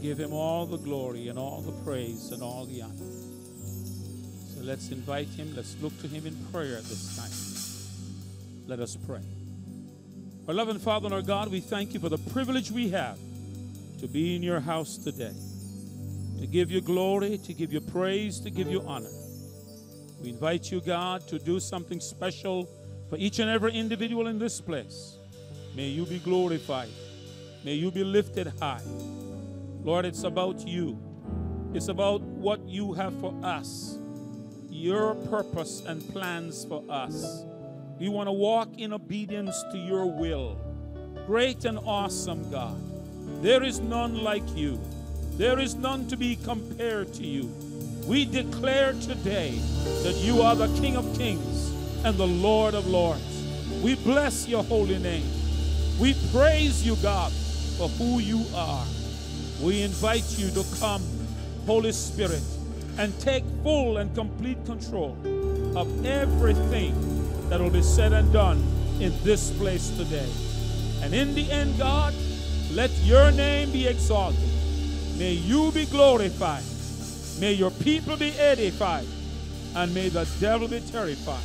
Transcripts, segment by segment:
give him all the glory and all the praise and all the honor. So let's invite him. Let's look to him in prayer at this time. Let us pray. Our loving Father and our God, we thank you for the privilege we have to be in your house today, to give you glory, to give you praise, to give you honor. We invite you, God, to do something special for each and every individual in this place. May you be glorified. May you be lifted high. Lord, it's about you. It's about what you have for us, your purpose and plans for us. We want to walk in obedience to your will. Great and awesome God. There is none like you. There is none to be compared to you. We declare today that you are the King of kings and the Lord of lords. We bless your holy name. We praise you, God, for who you are. We invite you to come, Holy Spirit, and take full and complete control of everything that will be said and done in this place today. And in the end, God, let your name be exalted. May you be glorified. May your people be edified. And may the devil be terrified.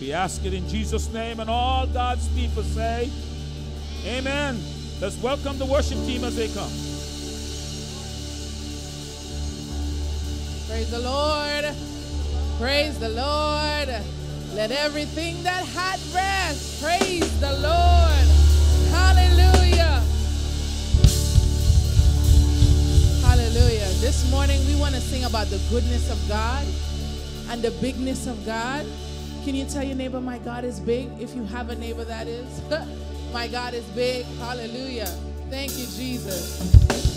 We ask it in Jesus' name, and all God's people say, Amen. Let's welcome the worship team as they come. Praise the Lord. Praise the Lord. Let everything that had breath praise the Lord. Hallelujah. Hallelujah. This morning we want to sing about the goodness of God and the bigness of God. Can you tell your neighbor, My God is big? If you have a neighbor that is, My God is big. Hallelujah. Thank you, Jesus.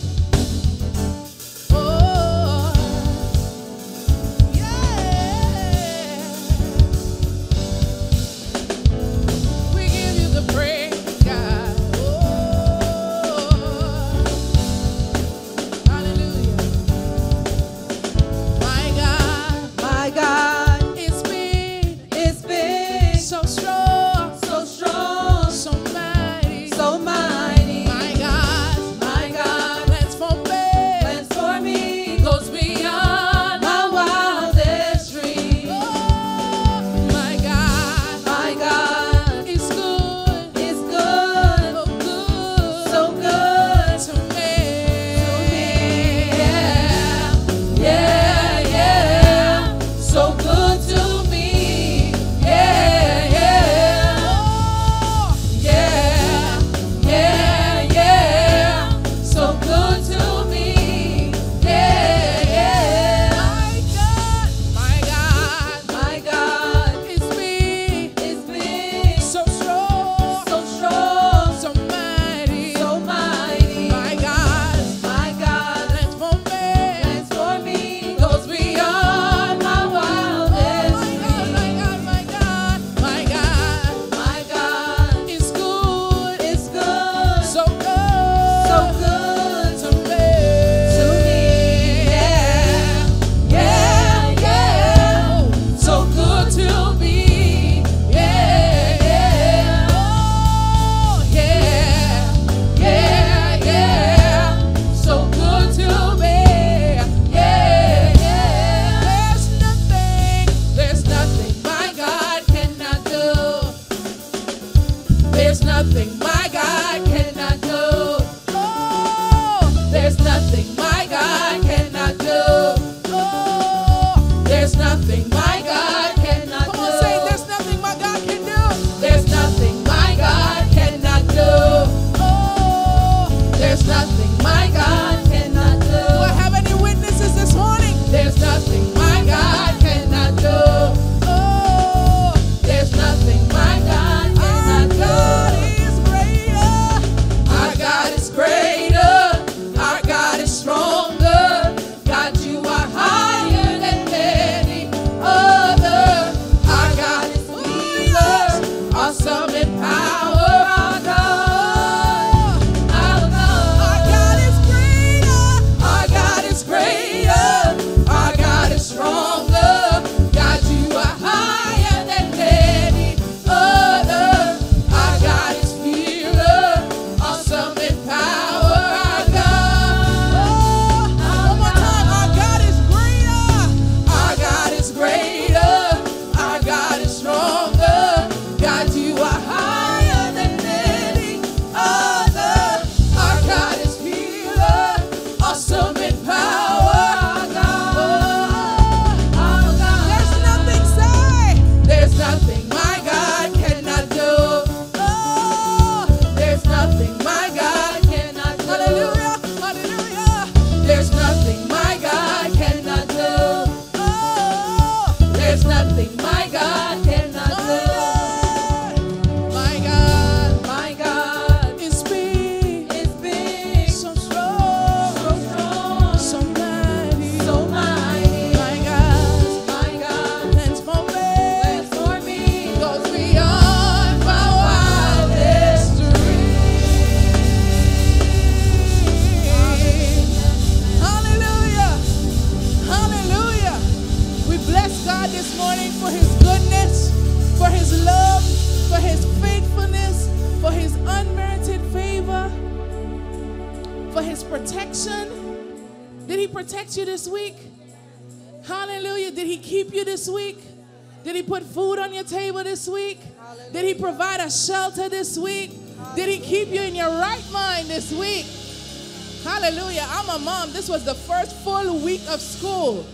Hallelujah. Mom. This was the first full week of school.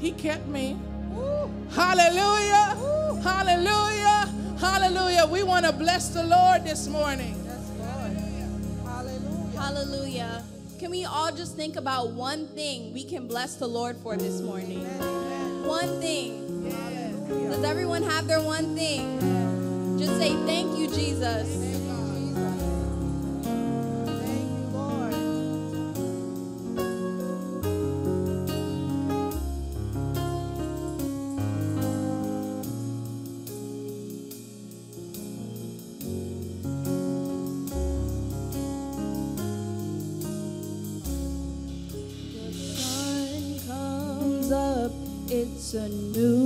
He kept me. Hallelujah. Hallelujah. Hallelujah. We want to bless the Lord this morning. Hallelujah. Hallelujah. Can we all just think about one thing we can bless the Lord for this morning? One thing. Does everyone have their one thing? Just say, Thank you, Jesus. The a new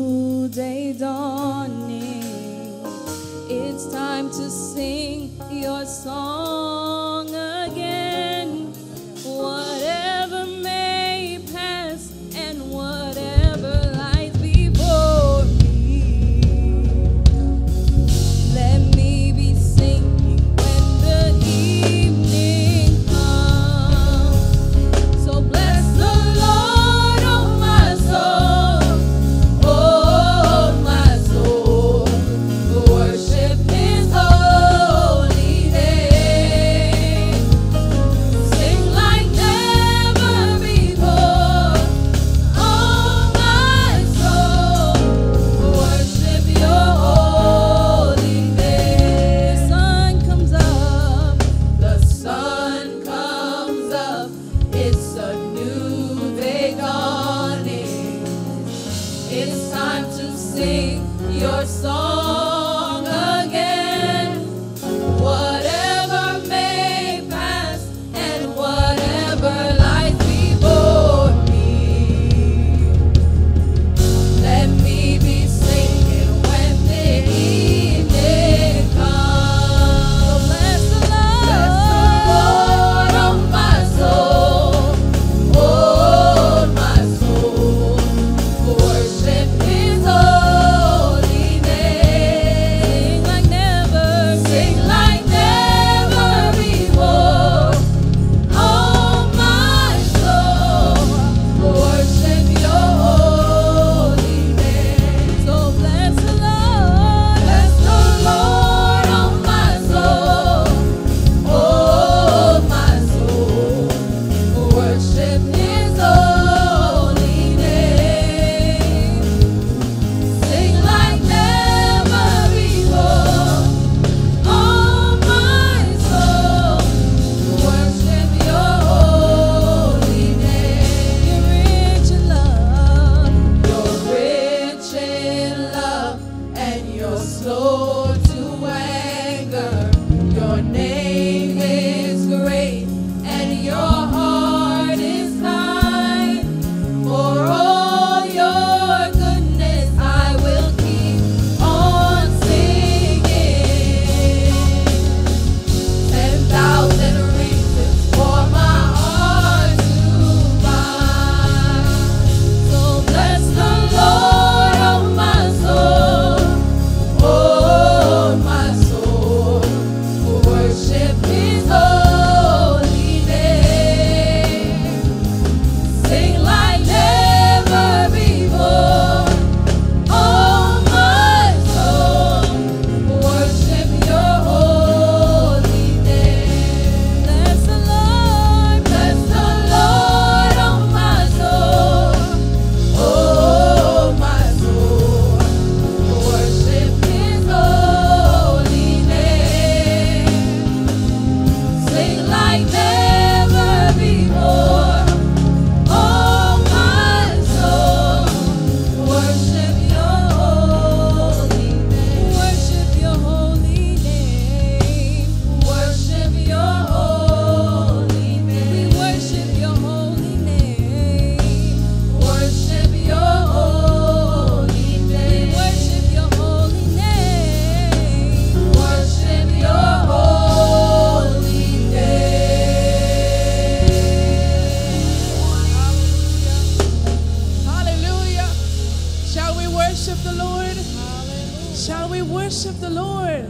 Shall we worship the Lord?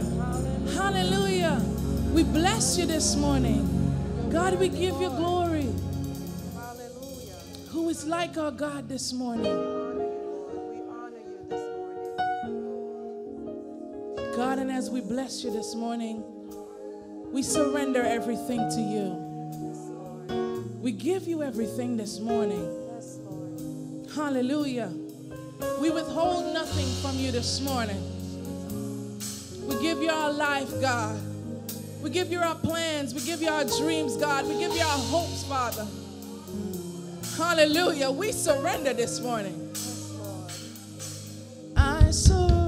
Hallelujah. We bless you this morning. God, we give you glory. Hallelujah. Who is like our God this morning? God, and as we bless you this morning, we surrender everything to you. We give you everything this morning. Hallelujah. We withhold nothing from you this morning. We give you our life, God. We give you our plans. We give you our dreams, God. We give you our hopes, Father. Hallelujah. We surrender this morning. I surrender.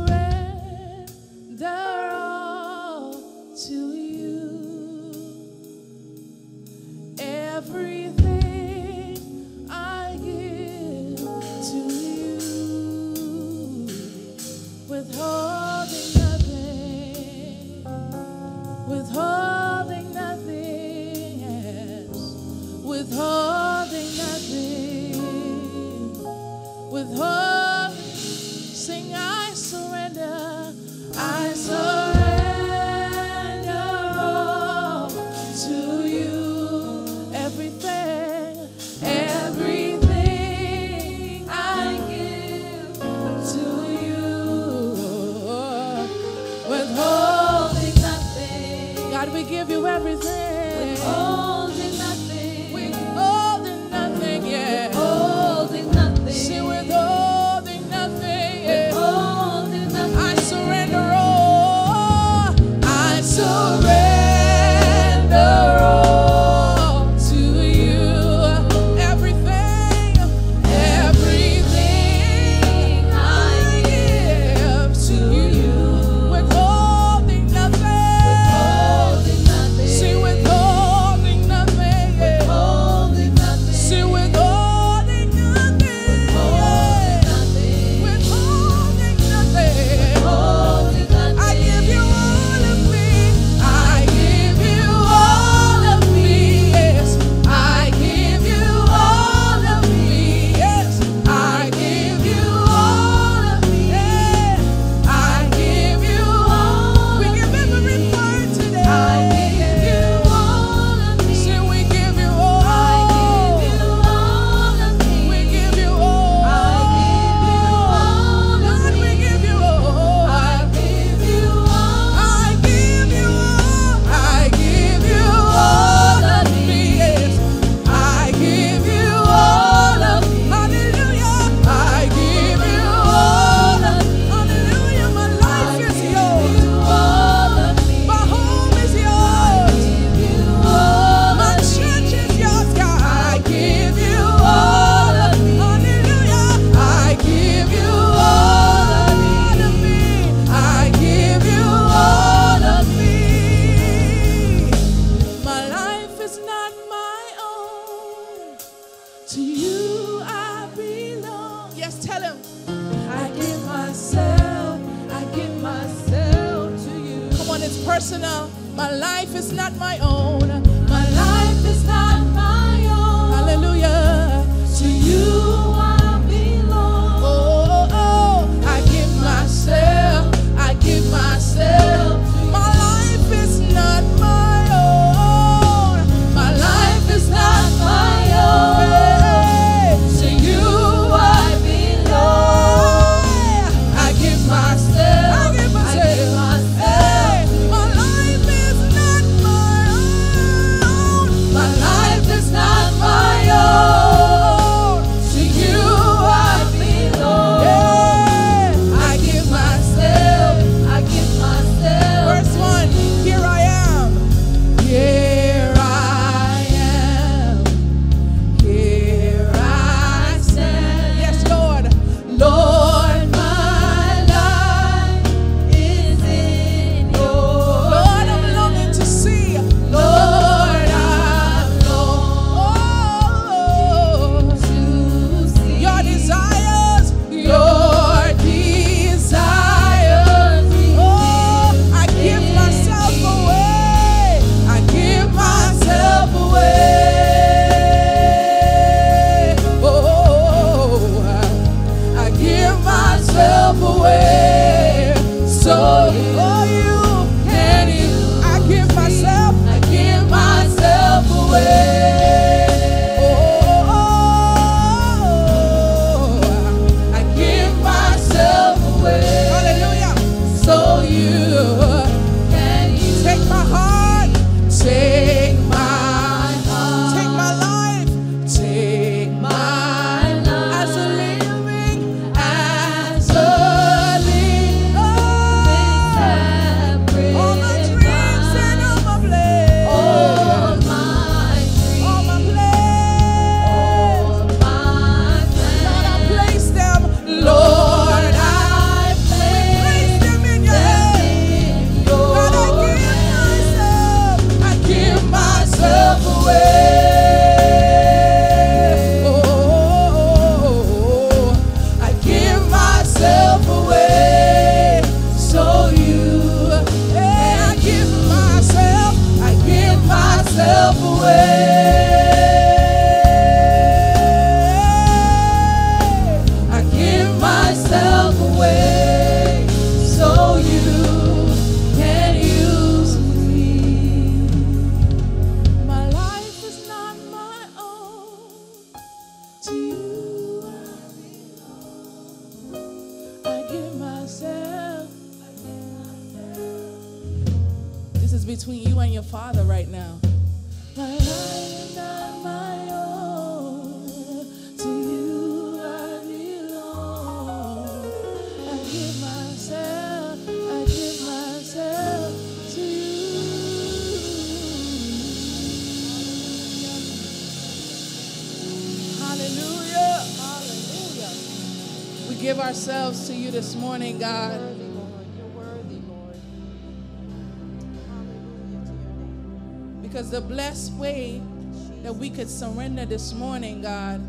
surrender this morning, God,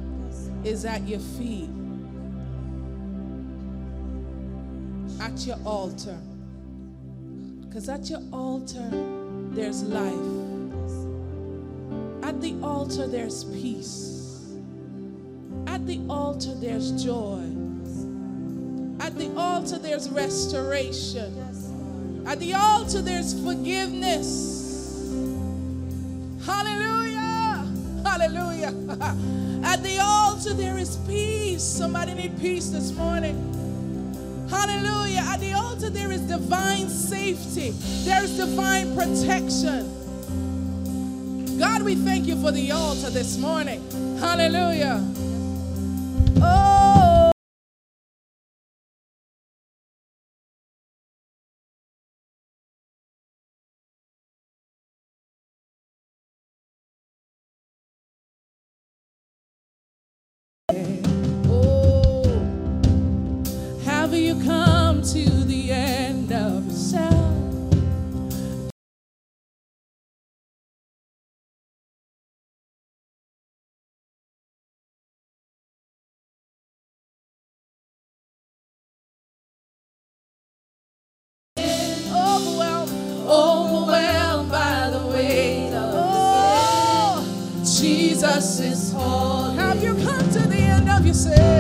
is at your feet, at your altar. Because at your altar, there's life. At the altar, there's peace. At the altar, there's joy. At the altar, there's restoration. At the altar, there's forgiveness. Hallelujah. Hallelujah. At the altar, there is peace. Somebody need peace this morning. Hallelujah. At the altar, there is divine safety, there is divine protection. God, we thank you for the altar this morning. Hallelujah. say.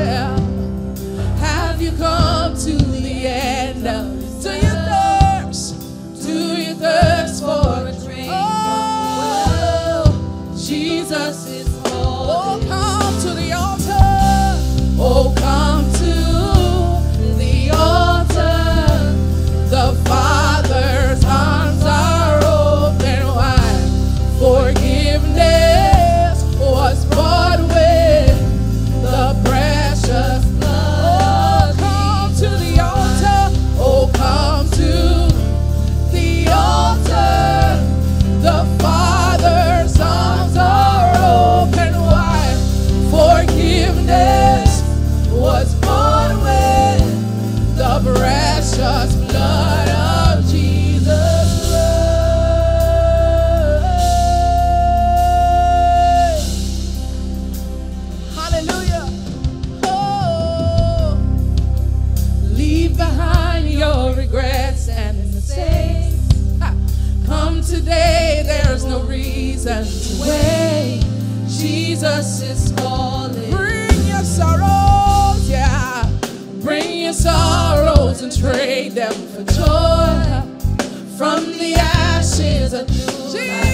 him for joy from the ashes of New life.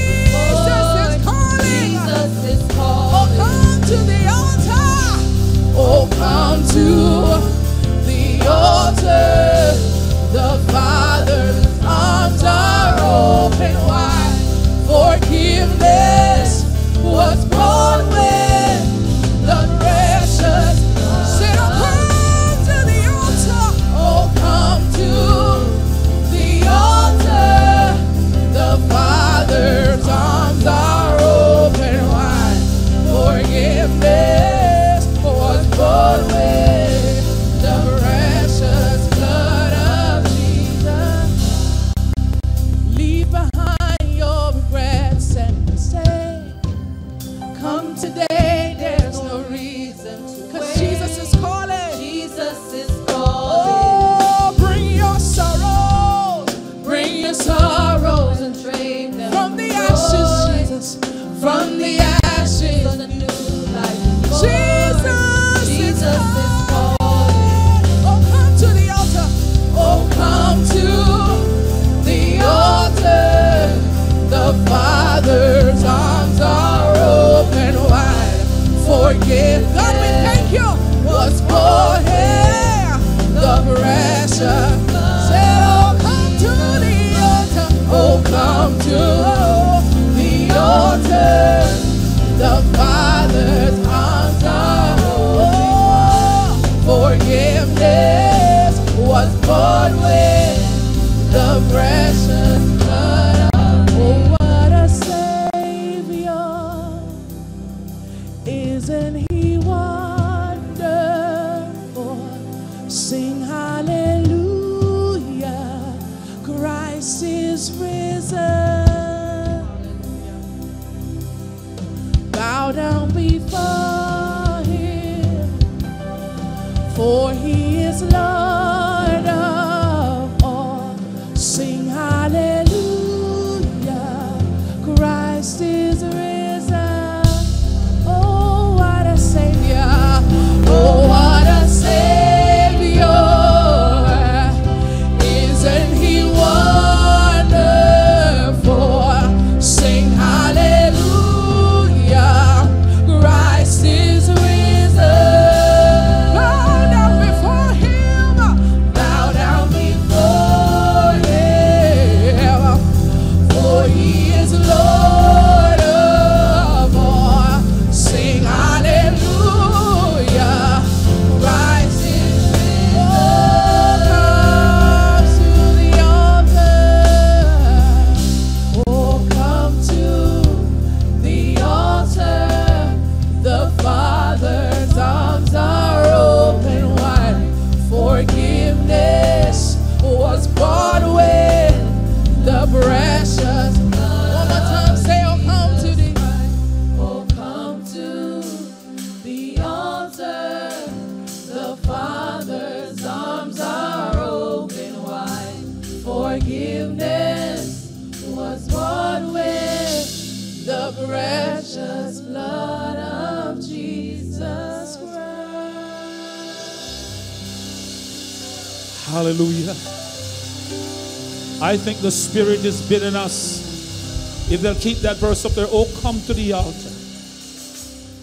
The Spirit is bidding us. If they'll keep that verse up there, oh, come to the altar.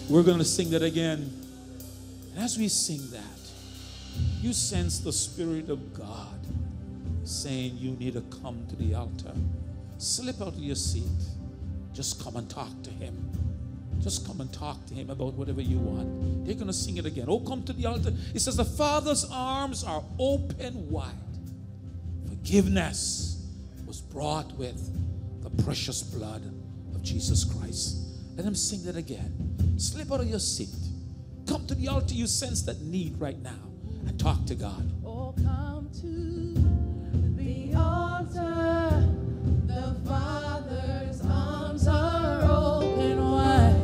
We're going to sing that again. And as we sing that, you sense the Spirit of God saying, You need to come to the altar. Slip out of your seat. Just come and talk to Him. Just come and talk to Him about whatever you want. They're going to sing it again. Oh, come to the altar. It says, The Father's arms are open wide. Forgiveness was brought with the precious blood of Jesus Christ. Let Him sing that again. Slip out of your seat. Come to the altar. You sense that need right now and talk to God. Oh, come to the altar. The Father's arms are open wide.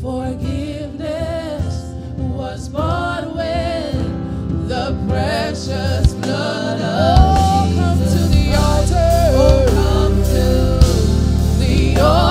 Forgiveness was bought with the precious blood of to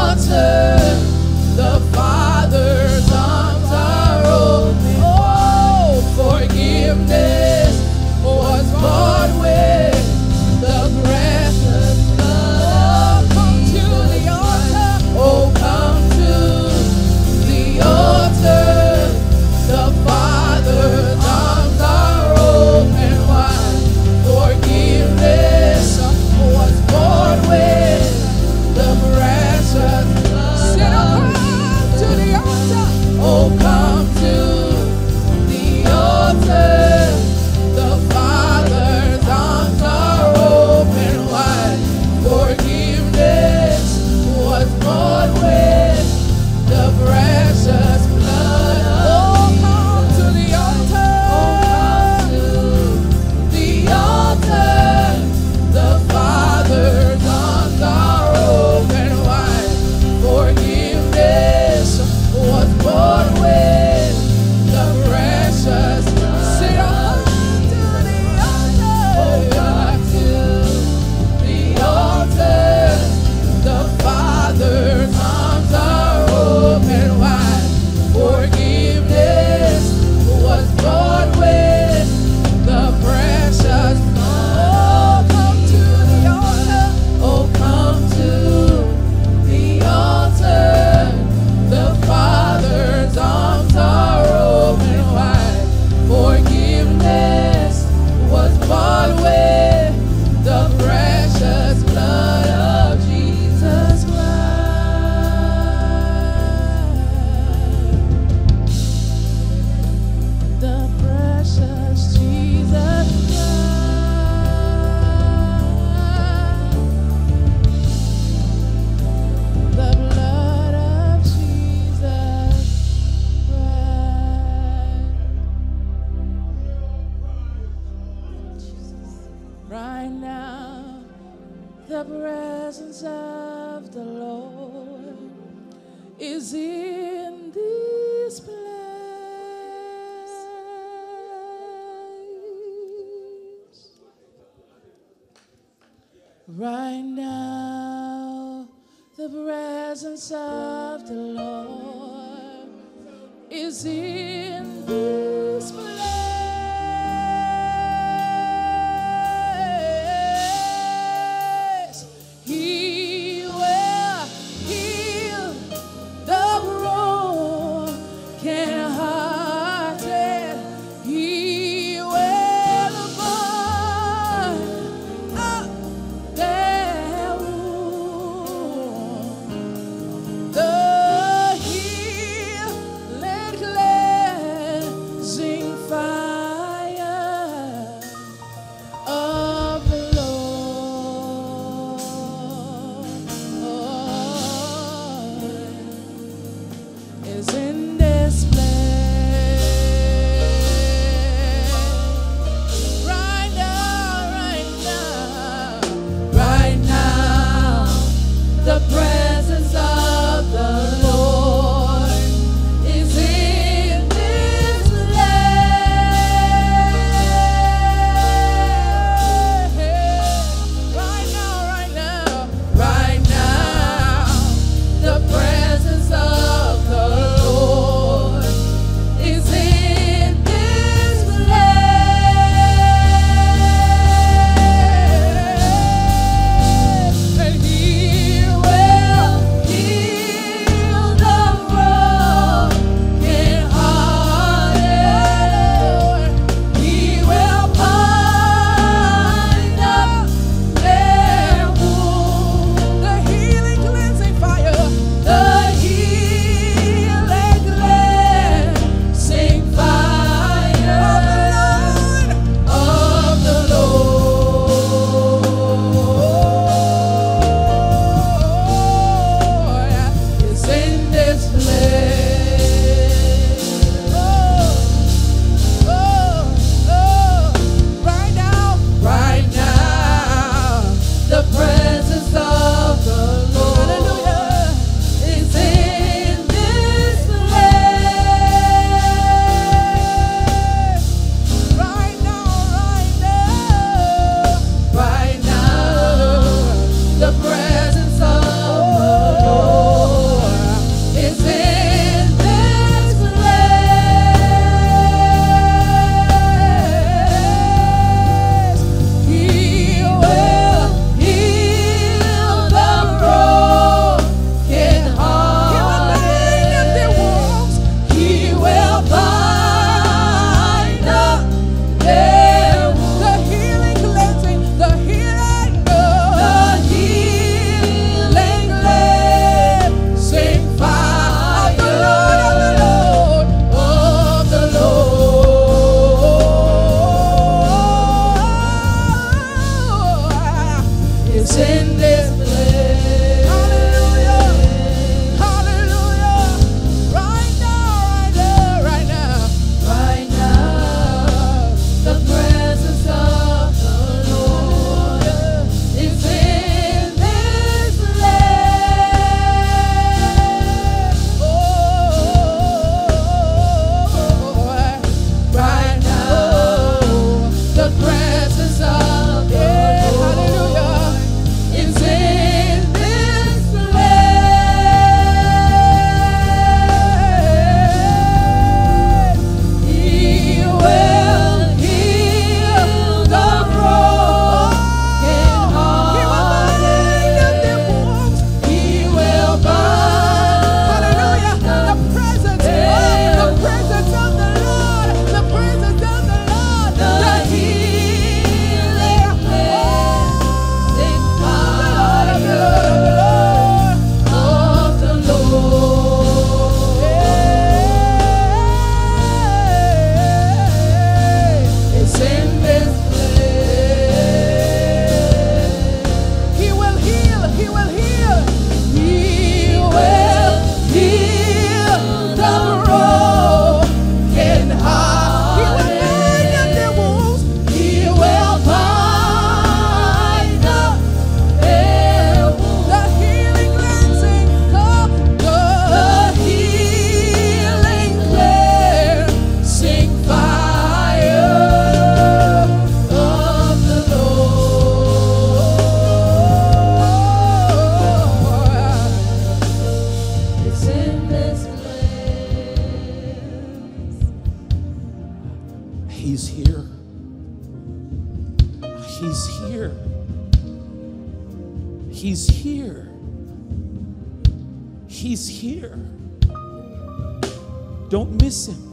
Don't miss him.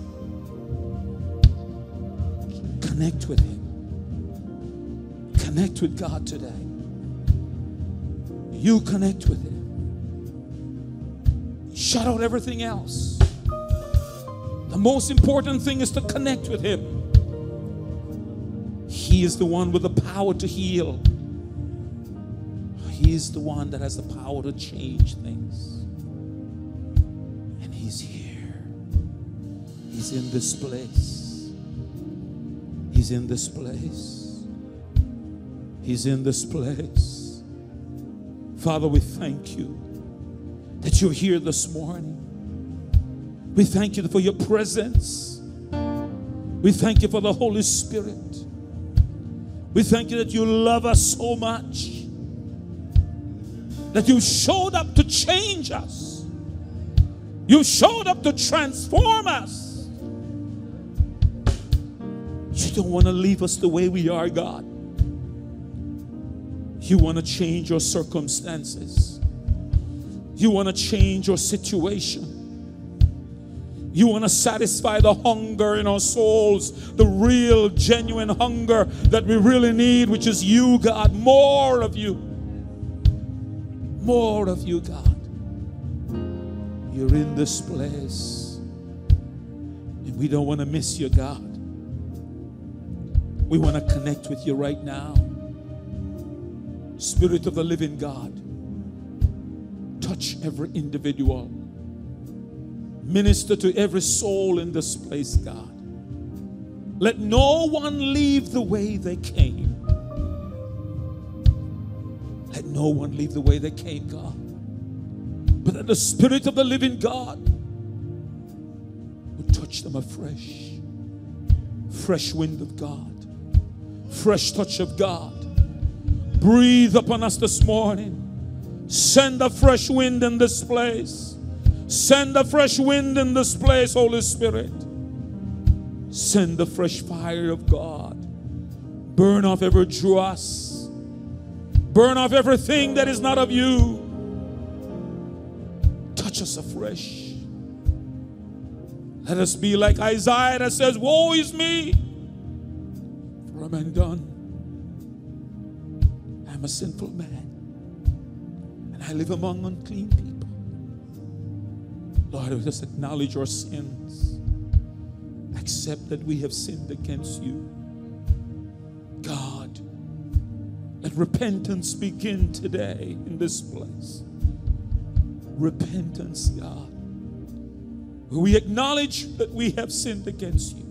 Connect with him. Connect with God today. You connect with him. Shut out everything else. The most important thing is to connect with him. He is the one with the power to heal. He is the one that has the power to change things. He's in this place. He's in this place. He's in this place. Father, we thank you that you're here this morning. We thank you for your presence. We thank you for the Holy Spirit. We thank you that you love us so much. That you showed up to change us. You showed up to transform us. Don't want to leave us the way we are, God. You want to change your circumstances. You want to change your situation. You want to satisfy the hunger in our souls, the real, genuine hunger that we really need, which is you, God. More of you. More of you, God. You're in this place. And we don't want to miss you, God. We want to connect with you right now. Spirit of the living God, touch every individual. Minister to every soul in this place, God. Let no one leave the way they came. Let no one leave the way they came, God. But that the Spirit of the living God would touch them afresh. Fresh wind of God, fresh touch of God. Breathe upon us this morning. Send a fresh wind in this place. Send a fresh wind in this place, Holy Spirit. Send the fresh fire of God. Burn off every dross. Burn off everything that is not of you. Touch us afresh. Let us be like Isaiah that says, Woe is me, for I'm undone. I'm a sinful man, and I live among unclean people. Lord, we just acknowledge our sins. Accept that we have sinned against you. God, let repentance begin today in this place. Repentance, God. We acknowledge that we have sinned against you.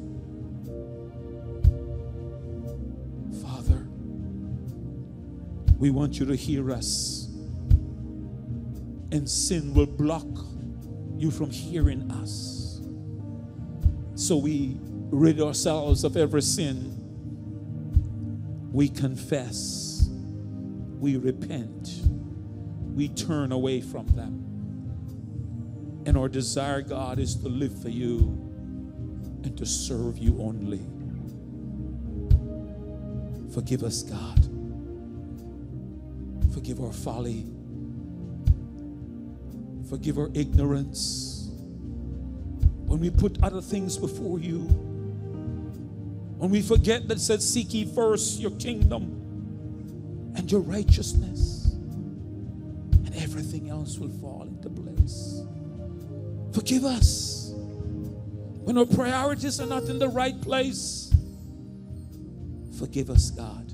We want you to hear us, and sin will block you from hearing us. So we rid ourselves of every sin. We confess, we repent, we turn away from them. And our desire, God, is to live for you and to serve you only. Forgive us, God. Forgive our folly. Forgive our ignorance. When we put other things before you, when we forget that says, Seek ye first your kingdom and your righteousness, and everything else will fall into place. Forgive us when our priorities are not in the right place. Forgive us, God.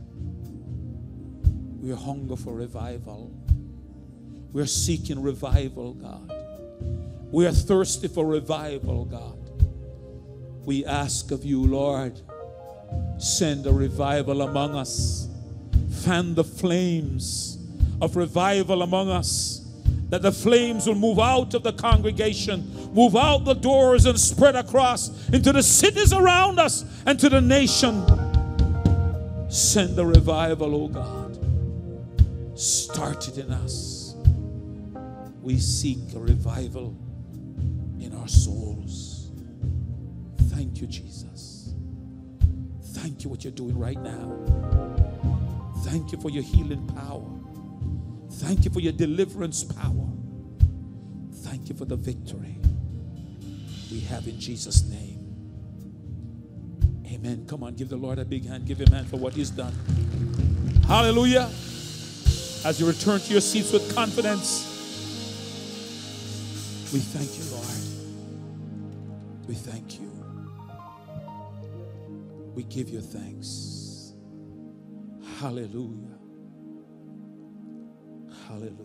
We are hunger for revival. We're seeking revival, God. We are thirsty for revival, God. We ask of you, Lord, send a revival among us. Fan the flames of revival among us. That the flames will move out of the congregation, move out the doors, and spread across into the cities around us and to the nation. Send the revival, oh God. Start it in us we seek a revival in our souls. Thank you, Jesus. Thank you what you're doing right now. Thank you for your healing power. Thank you for your deliverance power. Thank you for the victory we have in Jesus' name. Amen. Come on, give the Lord a big hand. Give him a hand for what he's done. Hallelujah. As you return to your seats with confidence, we thank you, Lord. We thank you. We give you thanks. Hallelujah. Hallelujah.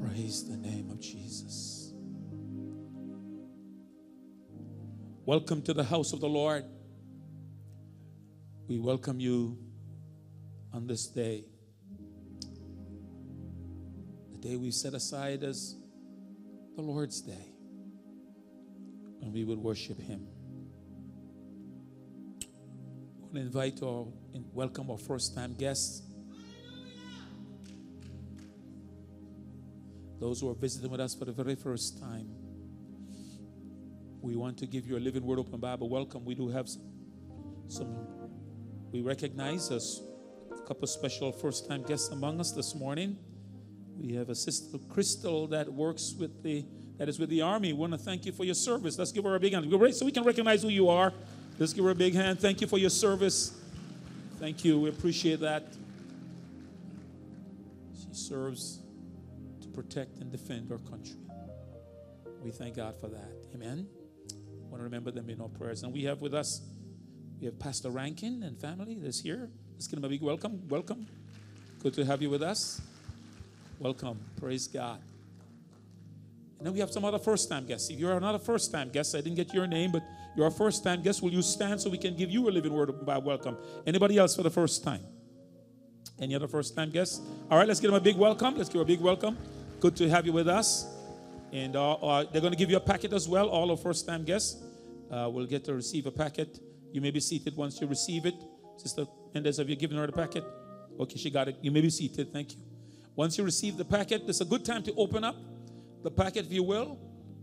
Praise the name of Jesus. Welcome to the house of the Lord. We welcome you on this day. The day we set aside as the Lord's day. And we would worship Him. I want to invite or welcome our first time guests. Those who are visiting with us for the very first time, we want to give you a living word open Bible welcome. We do have some, some we recognize a couple special first time guests among us this morning. We have a sister Crystal that works with the that is with the army. We want to thank you for your service. Let's give her a big hand. So we can recognize who you are. Let's give her a big hand. Thank you for your service. Thank you. We appreciate that. She serves to protect and defend our country. We thank God for that. Amen. I want to remember them in our prayers. And we have with us, we have Pastor Rankin and family that's here. Let's give them a big welcome. Welcome. Good to have you with us. Welcome. Praise God. And then we have some other first time guests. If you're not a first time guest, I didn't get your name, but you're a first time guest. Will you stand so we can give you a living word of welcome? Anybody else for the first time? Any other first time guests? All right, let's give them a big welcome. Let's give a big welcome. Good to have you with us. And uh, uh, they're going to give you a packet as well. All our first time guests uh, will get to receive a packet. You may be seated once you receive it. Sister Mendez, have you given her the packet? Okay, she got it. You may be seated. Thank you. Once you receive the packet, it's a good time to open up the packet, if you will.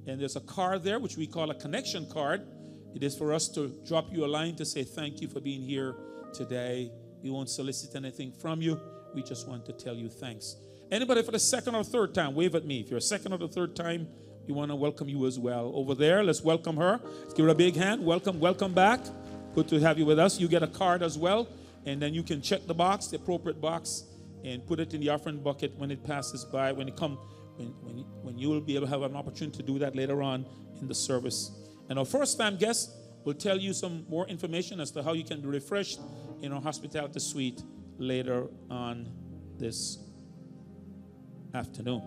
And there's a card there, which we call a connection card. It is for us to drop you a line to say thank you for being here today. We won't solicit anything from you. We just want to tell you thanks. Anybody for the second or third time, wave at me. If you're a second or the third time, we want to welcome you as well. Over there, let's welcome her. Let's give her a big hand. Welcome, welcome back. Good to have you with us. You get a card as well, and then you can check the box, the appropriate box, and put it in the offering bucket when it passes by. When it come, when when when you will be able to have an opportunity to do that later on in the service. And our first-time guest will tell you some more information as to how you can be refreshed in our hospitality suite later on this afternoon.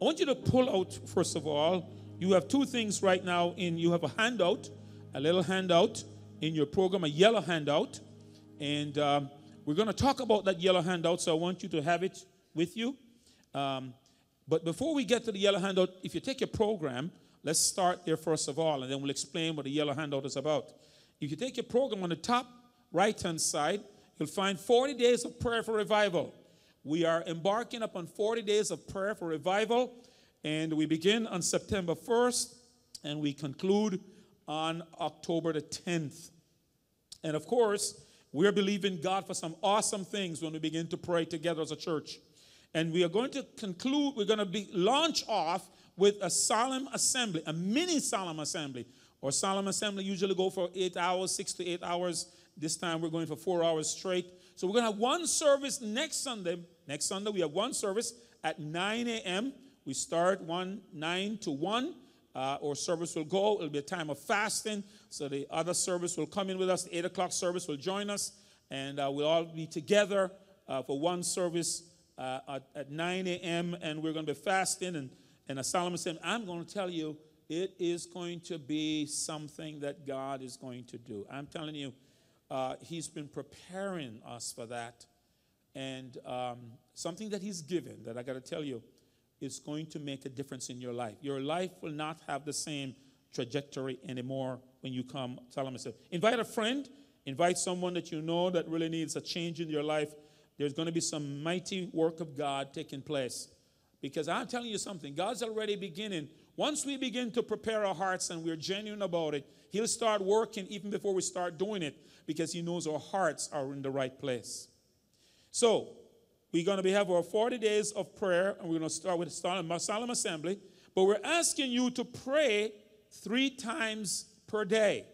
I want you to pull out, first of all, you have two things right now in you have a handout, a little handout in your program, a yellow handout. And um, we're going to talk about that yellow handout, so I want you to have it with you. Um, but before we get to the yellow handout, if you take your program, let's start there first of all, and then we'll explain what the yellow handout is about. If you take your program on the top right hand side, you'll find 40 days of prayer for revival. We are embarking upon 40 days of prayer for revival, and we begin on September 1st and we conclude on October the 10th. And of course, we're believing God for some awesome things when we begin to pray together as a church. And we are going to conclude, we're going to be launch off with a solemn assembly, a mini solemn assembly. Or solemn assembly usually go for eight hours, six to eight hours. This time we're going for four hours straight. So we're going to have one service next Sunday. Next Sunday, we have one service at 9 a.m. We start 1 9 to 1. Uh, or service will go. It'll be a time of fasting. So the other service will come in with us. The 8 o'clock service will join us. And uh, we'll all be together uh, for one service uh, at, at, 9 a.m. And we're going to be fasting. And, and as Solomon said, I'm going to tell you, it is going to be something that God is going to do. I'm telling you, uh, he's been preparing us for that. And um, something that He's given that I got to tell you is going to make a difference in your life. Your life will not have the same trajectory anymore when you come. Tell them, invite a friend, invite someone that you know that really needs a change in your life. There's going to be some mighty work of God taking place. Because I'm telling you something, God's already beginning. Once we begin to prepare our hearts and we're genuine about it, He'll start working even before we start doing it because He knows our hearts are in the right place. So, we're going to be have our 40 days of prayer, and we're going to start with a solemn assembly. But we're asking you to pray three times per day.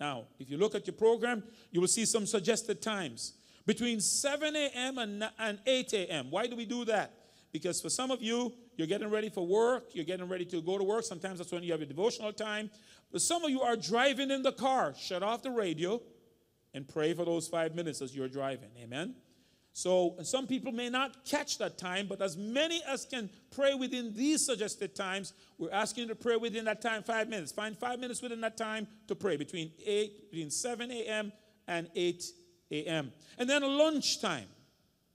Now, if you look at your program, you will see some suggested times between 7 a.m. and 8 a.m. Why do we do that? Because for some of you, you're getting ready for work, you're getting ready to go to work. Sometimes that's when you have your devotional time. But some of you are driving in the car. Shut off the radio and pray for those five minutes as you're driving. Amen. So some people may not catch that time, but as many as can pray within these suggested times, we're asking you to pray within that time five minutes. Find five minutes within that time to pray between eight, between 7 a.m. and 8 a.m. And then lunchtime.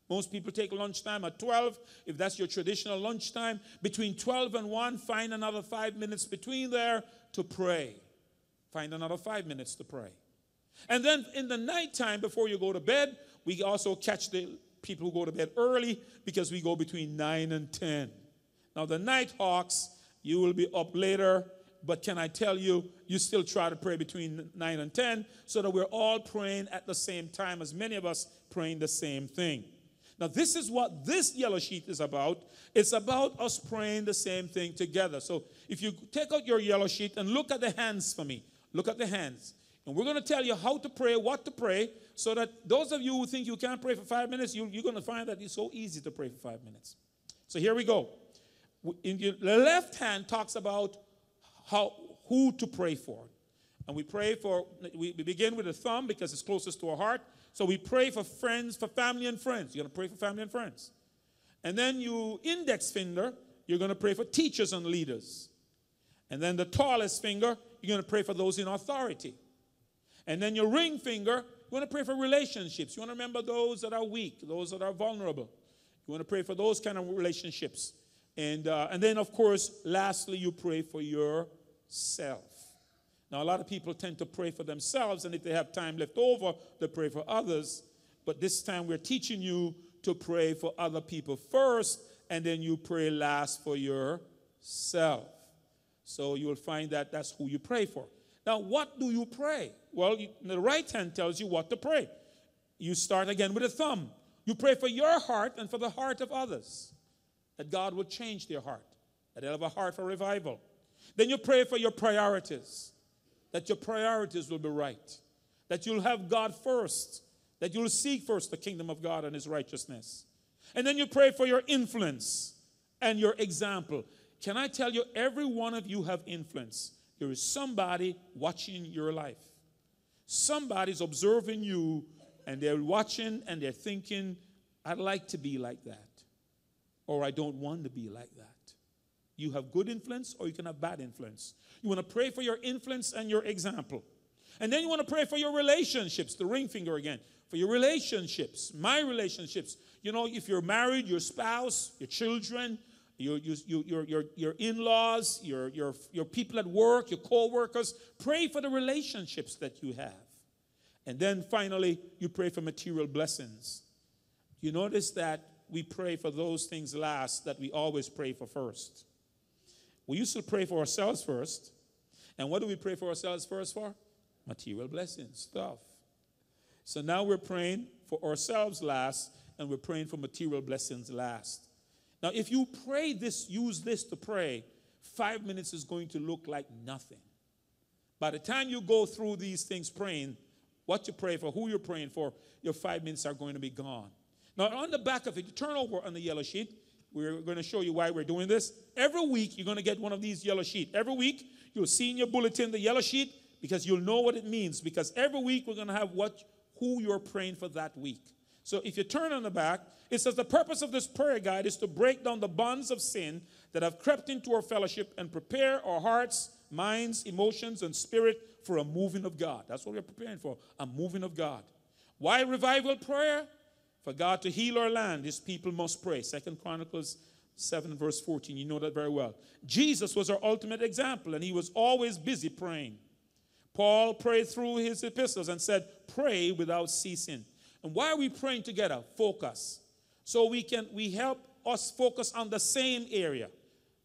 Most people take lunchtime at 12. If that's your traditional lunchtime, between 12 and 1, find another five minutes between there to pray. Find another five minutes to pray. And then in the nighttime, before you go to bed, we also catch the people who go to bed early because we go between 9 and 10. Now, the night hawks, you will be up later, but can I tell you, you still try to pray between 9 and 10 so that we're all praying at the same time, as many of us praying the same thing. Now, this is what this yellow sheet is about. It's about us praying the same thing together. So, if you take out your yellow sheet and look at the hands for me, look at the hands. And we're going to tell you how to pray, what to pray, so that those of you who think you can't pray for five minutes, you, are going to find that it's so easy to pray for five minutes. So here we go. In the left hand talks about how who to pray for. And we pray for, we, we begin with the thumb because it's closest to our heart. So we pray for friends, for family and friends. You're going to pray for family and friends. And then you index finger, you're going to pray for teachers and leaders. And then the tallest finger, you're going to pray for those in authority. And then your ring finger, you want to pray for relationships. You want to remember those that are weak, those that are vulnerable. You want to pray for those kind of relationships. And, uh, and then, of course, lastly, you pray for yourself. Now, a lot of people tend to pray for themselves, and if they have time left over, they pray for others. But this time, we're teaching you to pray for other people first, and then you pray last for yourself. So you'll find that that's who you pray for. Now, what do you pray? Well, you, the right hand tells you what to pray. You start again with a thumb. You pray for your heart and for the heart of others, that God will change their heart, that they'll have a heart for revival. Then you pray for your priorities, that your priorities will be right, that you'll have God first, that you'll seek first the kingdom of God and his righteousness. And then you pray for your influence and your example. Can I tell you, every one of you have influence. There is somebody watching your life. Somebody's observing you and they're watching and they're thinking, I'd like to be like that. Or I don't want to be like that. You have good influence or you can have bad influence. You want to pray for your influence and your example. And then you want to pray for your relationships, the ring finger again, for your relationships, my relationships. You know, if you're married, your spouse, your children, your, your, your, your, your in-laws, your, your, your people at work, your co-workers. Pray for the relationships that you have. And then finally, you pray for material blessings. You notice that we pray for those things last that we always pray for first. We used to pray for ourselves first. And what do we pray for ourselves first for? Material blessings, stuff. So now we're praying for ourselves last, and we're praying for material blessings last. Now, if you pray this, use this to pray, five minutes is going to look like nothing. By the time you go through these things praying, what you pray for, who you're praying for, your five minutes are going to be gone. Now, on the back of it, you turn over on the yellow sheet. We're going to show you why we're doing this. Every week, you're going to get one of these yellow sheets. Every week, you'll see in your bulletin the yellow sheet because you'll know what it means. Because every week, we're going to have what, who you're praying for that week. So if you turn on the back, it says the purpose of this prayer guide is to break down the bonds of sin that have crept into our fellowship and prepare our hearts, minds, emotions, and spirit for a moving of God. That's what we're preparing for, a moving of God. Why revival prayer? For God to heal our land, his people must pray. Second Chronicles 7 verse 14. You know that very well. Jesus was our ultimate example, and he was always busy praying. Paul prayed through his epistles and said, Pray without ceasing. And why are we praying together? Focus. So we can we help us focus on the same area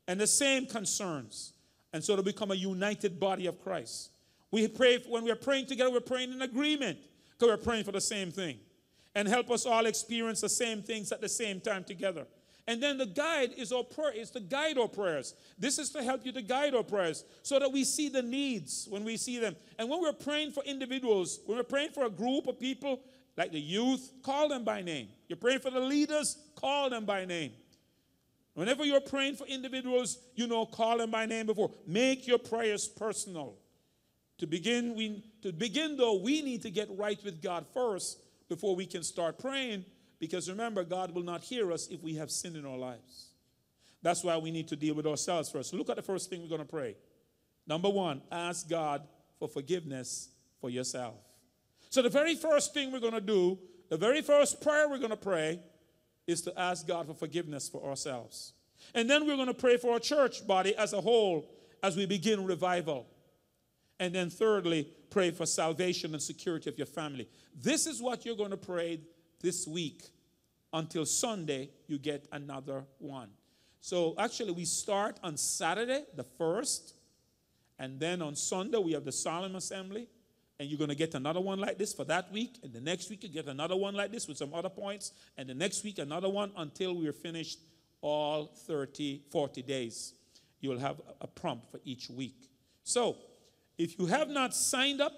and the same concerns, and so to become a united body of Christ. We pray when we're praying together, we're praying in agreement because we're praying for the same thing. And help us all experience the same things at the same time together. And then the guide is our prayer, is to guide our prayers. This is to help you to guide our prayers so that we see the needs when we see them. And when we're praying for individuals, when we're praying for a group of people, like the youth, call them by name. You're praying for the leaders, call them by name. Whenever you're praying for individuals, you know, call them by name before. Make your prayers personal. To begin, we, to begin though, we need to get right with God first before we can start praying because remember, God will not hear us if we have sin in our lives. That's why we need to deal with ourselves first. Look at the first thing we're going to pray. Number one, ask God for forgiveness for yourself. So, the very first thing we're going to do, the very first prayer we're going to pray, is to ask God for forgiveness for ourselves. And then we're going to pray for our church body as a whole as we begin revival. And then, thirdly, pray for salvation and security of your family. This is what you're going to pray this week until Sunday, you get another one. So actually, we start on Saturday, the 1st, and then on Sunday, we have the solemn assembly. And you're going to get another one like this for that week. And the next week, you get another one like this with some other points. And the next week, another one until we're finished all 30, 40 days. You'll have a prompt for each week. So, if you have not signed up,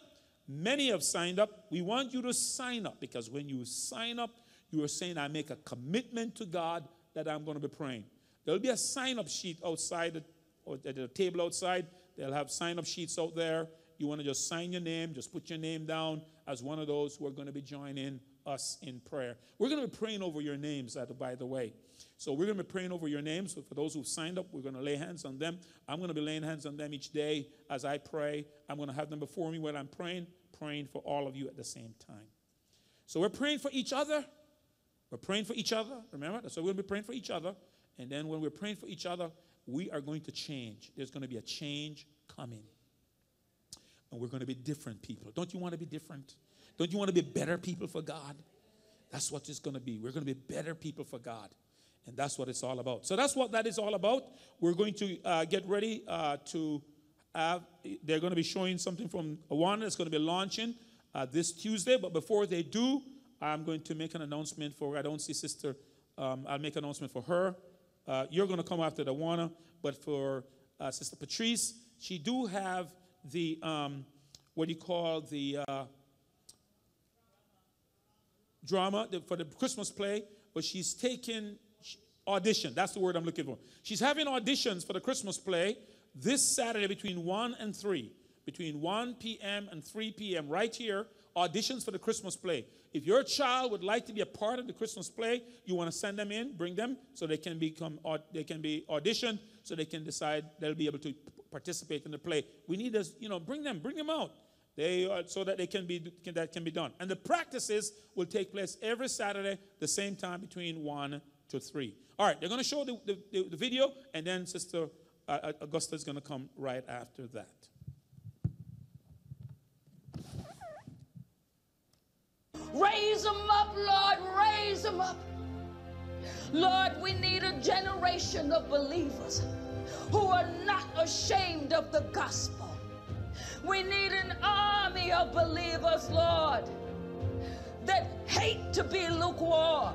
Many have signed up. We want you to sign up because when you sign up, you are saying, I make a commitment to God that I'm going to be praying. There'll be a sign up sheet outside or at the table outside. They'll have sign up sheets out there. You want to just sign your name, just put your name down as one of those who are going to be joining us in prayer. We're going to be praying over your names, by the way. So we're going to be praying over your names. So for those who've signed up, we're going to lay hands on them. I'm going to be laying hands on them each day as I pray. I'm going to have them before me when I'm praying, praying for all of you at the same time. So we're praying for each other. We're praying for each other. Remember? So we'll be praying for each other. And then when we're praying for each other, we are going to change. There's going to be a change coming. And we're going to be different people. Don't you want to be different? Don't you want to be better people for God? That's what it's going to be. We're going to be better people for God. And that's what it's all about. So that's what that is all about. We're going to uh, get ready uh, to they're going to be showing something from one that's going to be launching uh, this Tuesday. But before they do, I'm going to make an announcement for, I don't see Sister, um, I'll make an announcement for her. Uh, you're going to come after the Awana, but for uh, Sister Patrice, she do have the, um, what do you call the, uh, drama for the Christmas play, but she's taking audition. That's the word I'm looking for. She's having auditions for the Christmas play this Saturday between 1 and 3. Between 1 p.m. and 3 p.m. right here, auditions for the Christmas play. If your child would like to be a part of the Christmas play, you want to send them in, bring them so they can become they can be auditioned so they can decide they'll be able to participate in the play. We need us, you know, bring them, bring them out. They are, so that they can be can, that can be done. And the practices will take place every Saturday, the same time between one to three. All right, they're going to show the, the, the video, and then Sister Augusta is going to come right after that. Raise them up, Lord, raise them up. Lord, we need a generation of believers who are not ashamed of the gospel we need an army of believers, Lord, that hate to be lukewarm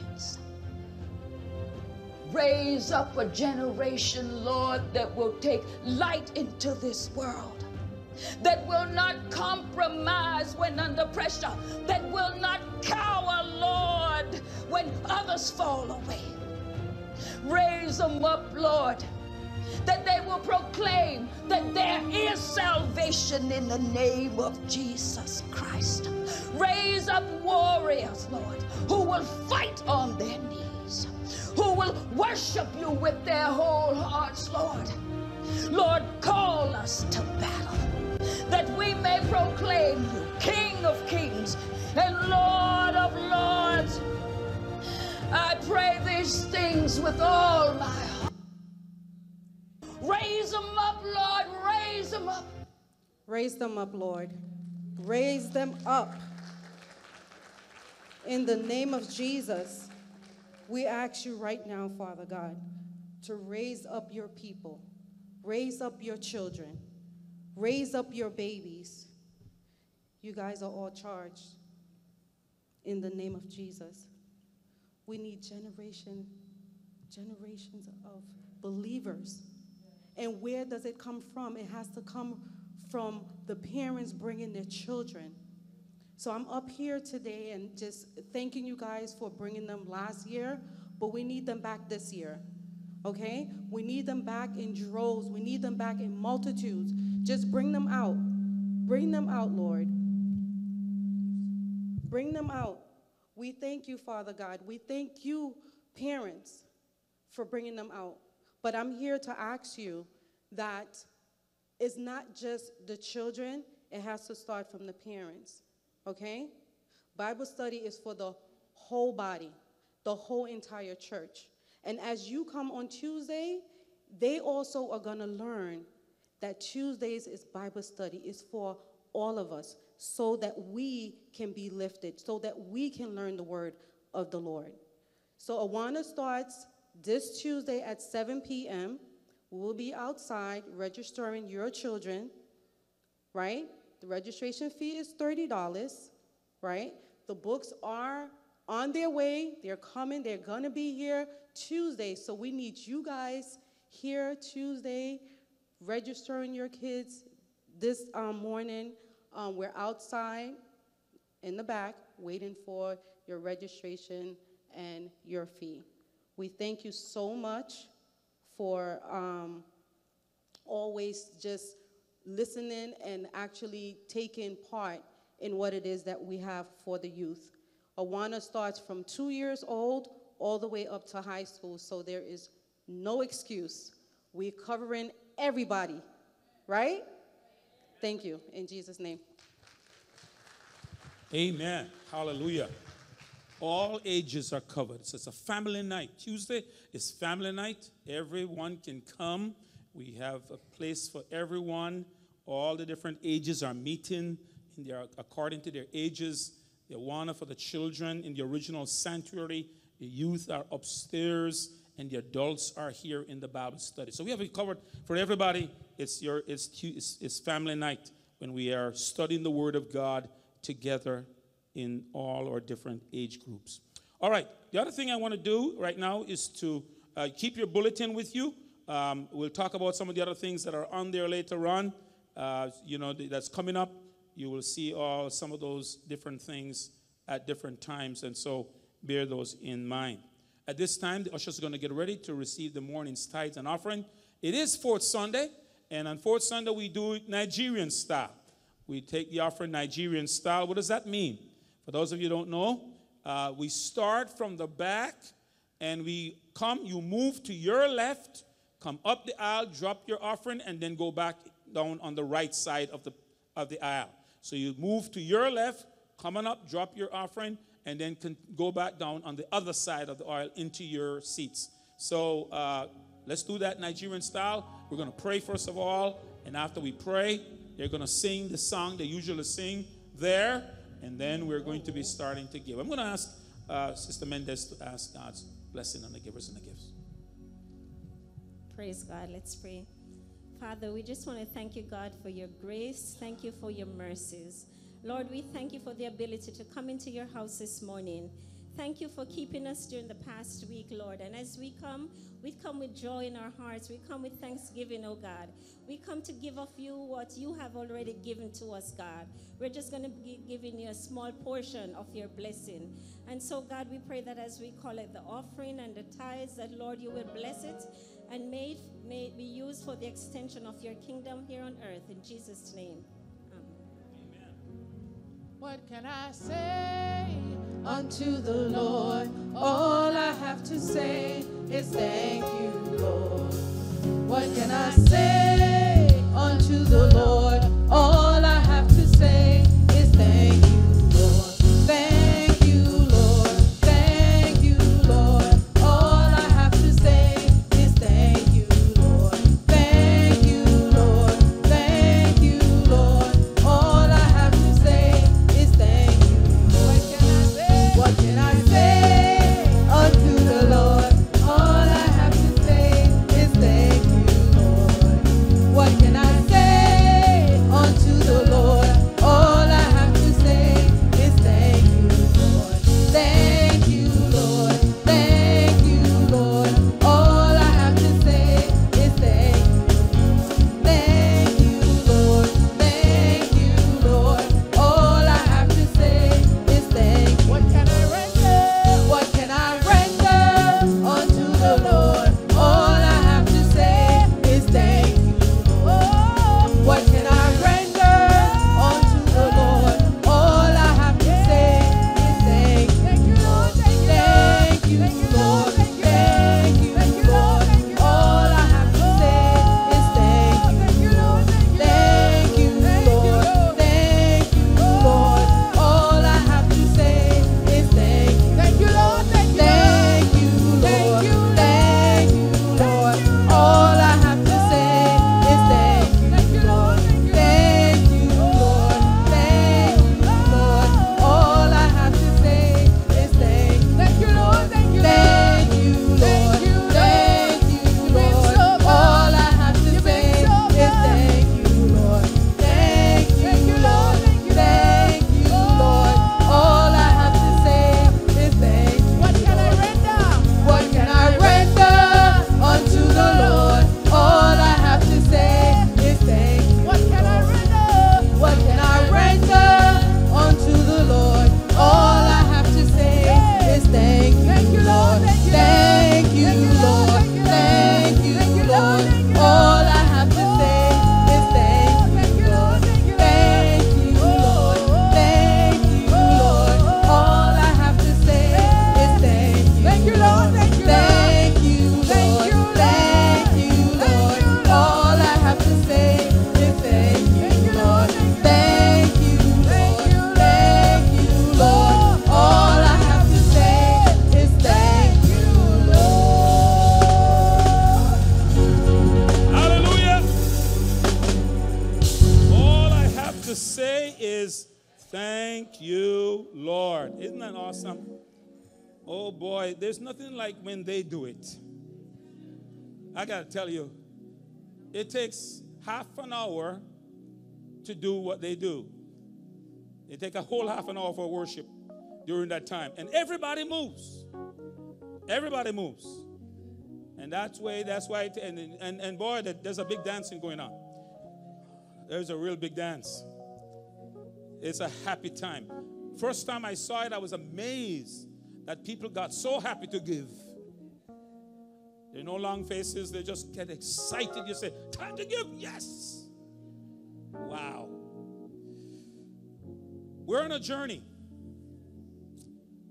Raise up a generation, Lord, that will take light into this world, that will not compromise when under pressure, that will not cower, Lord, when others fall away. Raise them up, Lord that they will proclaim that there is salvation in the name of Jesus Christ. Raise up warriors, Lord, who will fight on their knees, who will worship you with their whole hearts, Lord. Lord, call us to battle. that we may proclaim you King of kings and Lord of lords. I pray these things with all my heart. Raise them up, Lord, raise them up. Raise them up, Lord. Raise them up. In the name of Jesus, we ask you right now, Father God, to raise up your people, raise up your children, raise up your babies. You guys are all charged in the name of Jesus. We need generation, generations of believers. And where does it come from? It has to come from the parents bringing their children. So I'm up here today and just thanking you guys for bringing them last year, but we need them back this year. Okay? We need them back in droves. We need them back in multitudes. Just bring them out. Bring them out, Lord. Bring them out. We thank you, Father God. We thank you, parents, for bringing them out. But I'm here to ask you that it's not just the children, it has to start from the parents. Okay? Bible study is for the whole body, the whole entire church. And as you come on Tuesday, they also are going to learn that Tuesdays is Bible study is for all of us so that we can be lifted, so that we can learn the word of the Lord. So Awana starts this Tuesday at 7 p.m. We'll be outside registering your children, right? The registration fee is $30, right? The books are on their way. They're coming. They're going to be here Tuesday. So we need you guys here Tuesday registering your kids this um, morning. Um, we're outside in the back waiting for your registration and your fee. We thank you so much for um, always just listening and actually taking part in what it is that we have for the youth. Awana starts from two years old all the way up to high school, so there is no excuse. We're covering everybody, right? Thank you. In Jesus' name. Amen. Hallelujah. All ages are covered. So it's a family night. Tuesday is family night. Everyone can come. We have a place for everyone. All the different ages are meeting in their, according to their ages. The one for the children in the original sanctuary. The youth are upstairs, and the adults are here in the Bible study. So we have it covered for everybody. It's your it's, it's, family night when we are studying the Word of God together in all our different age groups. All right, the other thing I want to do right now is to uh, keep your bulletin with you. Um, we'll talk about some of the other things that are on there later on. Uh, you know, that's coming up. You will see all some of those different things at different times, and so bear those in mind. At this time, the ushers are going to get ready to receive the morning's tithes and offering. It is fourth Sunday, and on fourth Sunday we do it Nigerian style. We take the offering Nigerian style. What does that mean? For those of you who don't know, uh, we start from the back and we come, you move to your left, come up the aisle, drop your offering, and then go back down on the right side of the, of the aisle. So you move to your left, coming up, drop your offering, and then go back down on the other side of the aisle into your seats. So uh, let's do that Nigerian style. We're going to pray first of all, and after we pray, they're going to sing the song they usually sing there, and then we're going to be starting to give. I'm going to ask uh, Sister Mendez to ask God's blessing on the givers and the gifts. Praise God. Let's pray. Father, we just want to thank you, God, for your grace. Thank you for your mercies. Lord, we thank you for the ability to come into your house this morning. Thank you for keeping us during the past week, Lord. And as we come, we come with joy in our hearts. We come with thanksgiving, oh God. We come to give of you what you have already given to us, God. We're just going to be giving you a small portion of your blessing. And so, God, we pray that as we collect the offering and the tithes, that, Lord, you will bless it and may it, may it be used for the extension of your kingdom here on earth. In Jesus' name. What can I say unto the Lord? All I have to say is thank you, Lord. What can I say unto the Lord? All I have to say is thank you, I got to tell you, it takes half an hour to do what they do. They take a whole half an hour for worship during that time. And everybody moves. Everybody moves. And that's why, that's why, it, and, and, and boy, there's a big dancing going on. There's a real big dance. It's a happy time. First time I saw it, I was amazed that people got so happy to give. There are no long faces, they just get excited. You say, Time to give, yes. Wow. We're on a journey.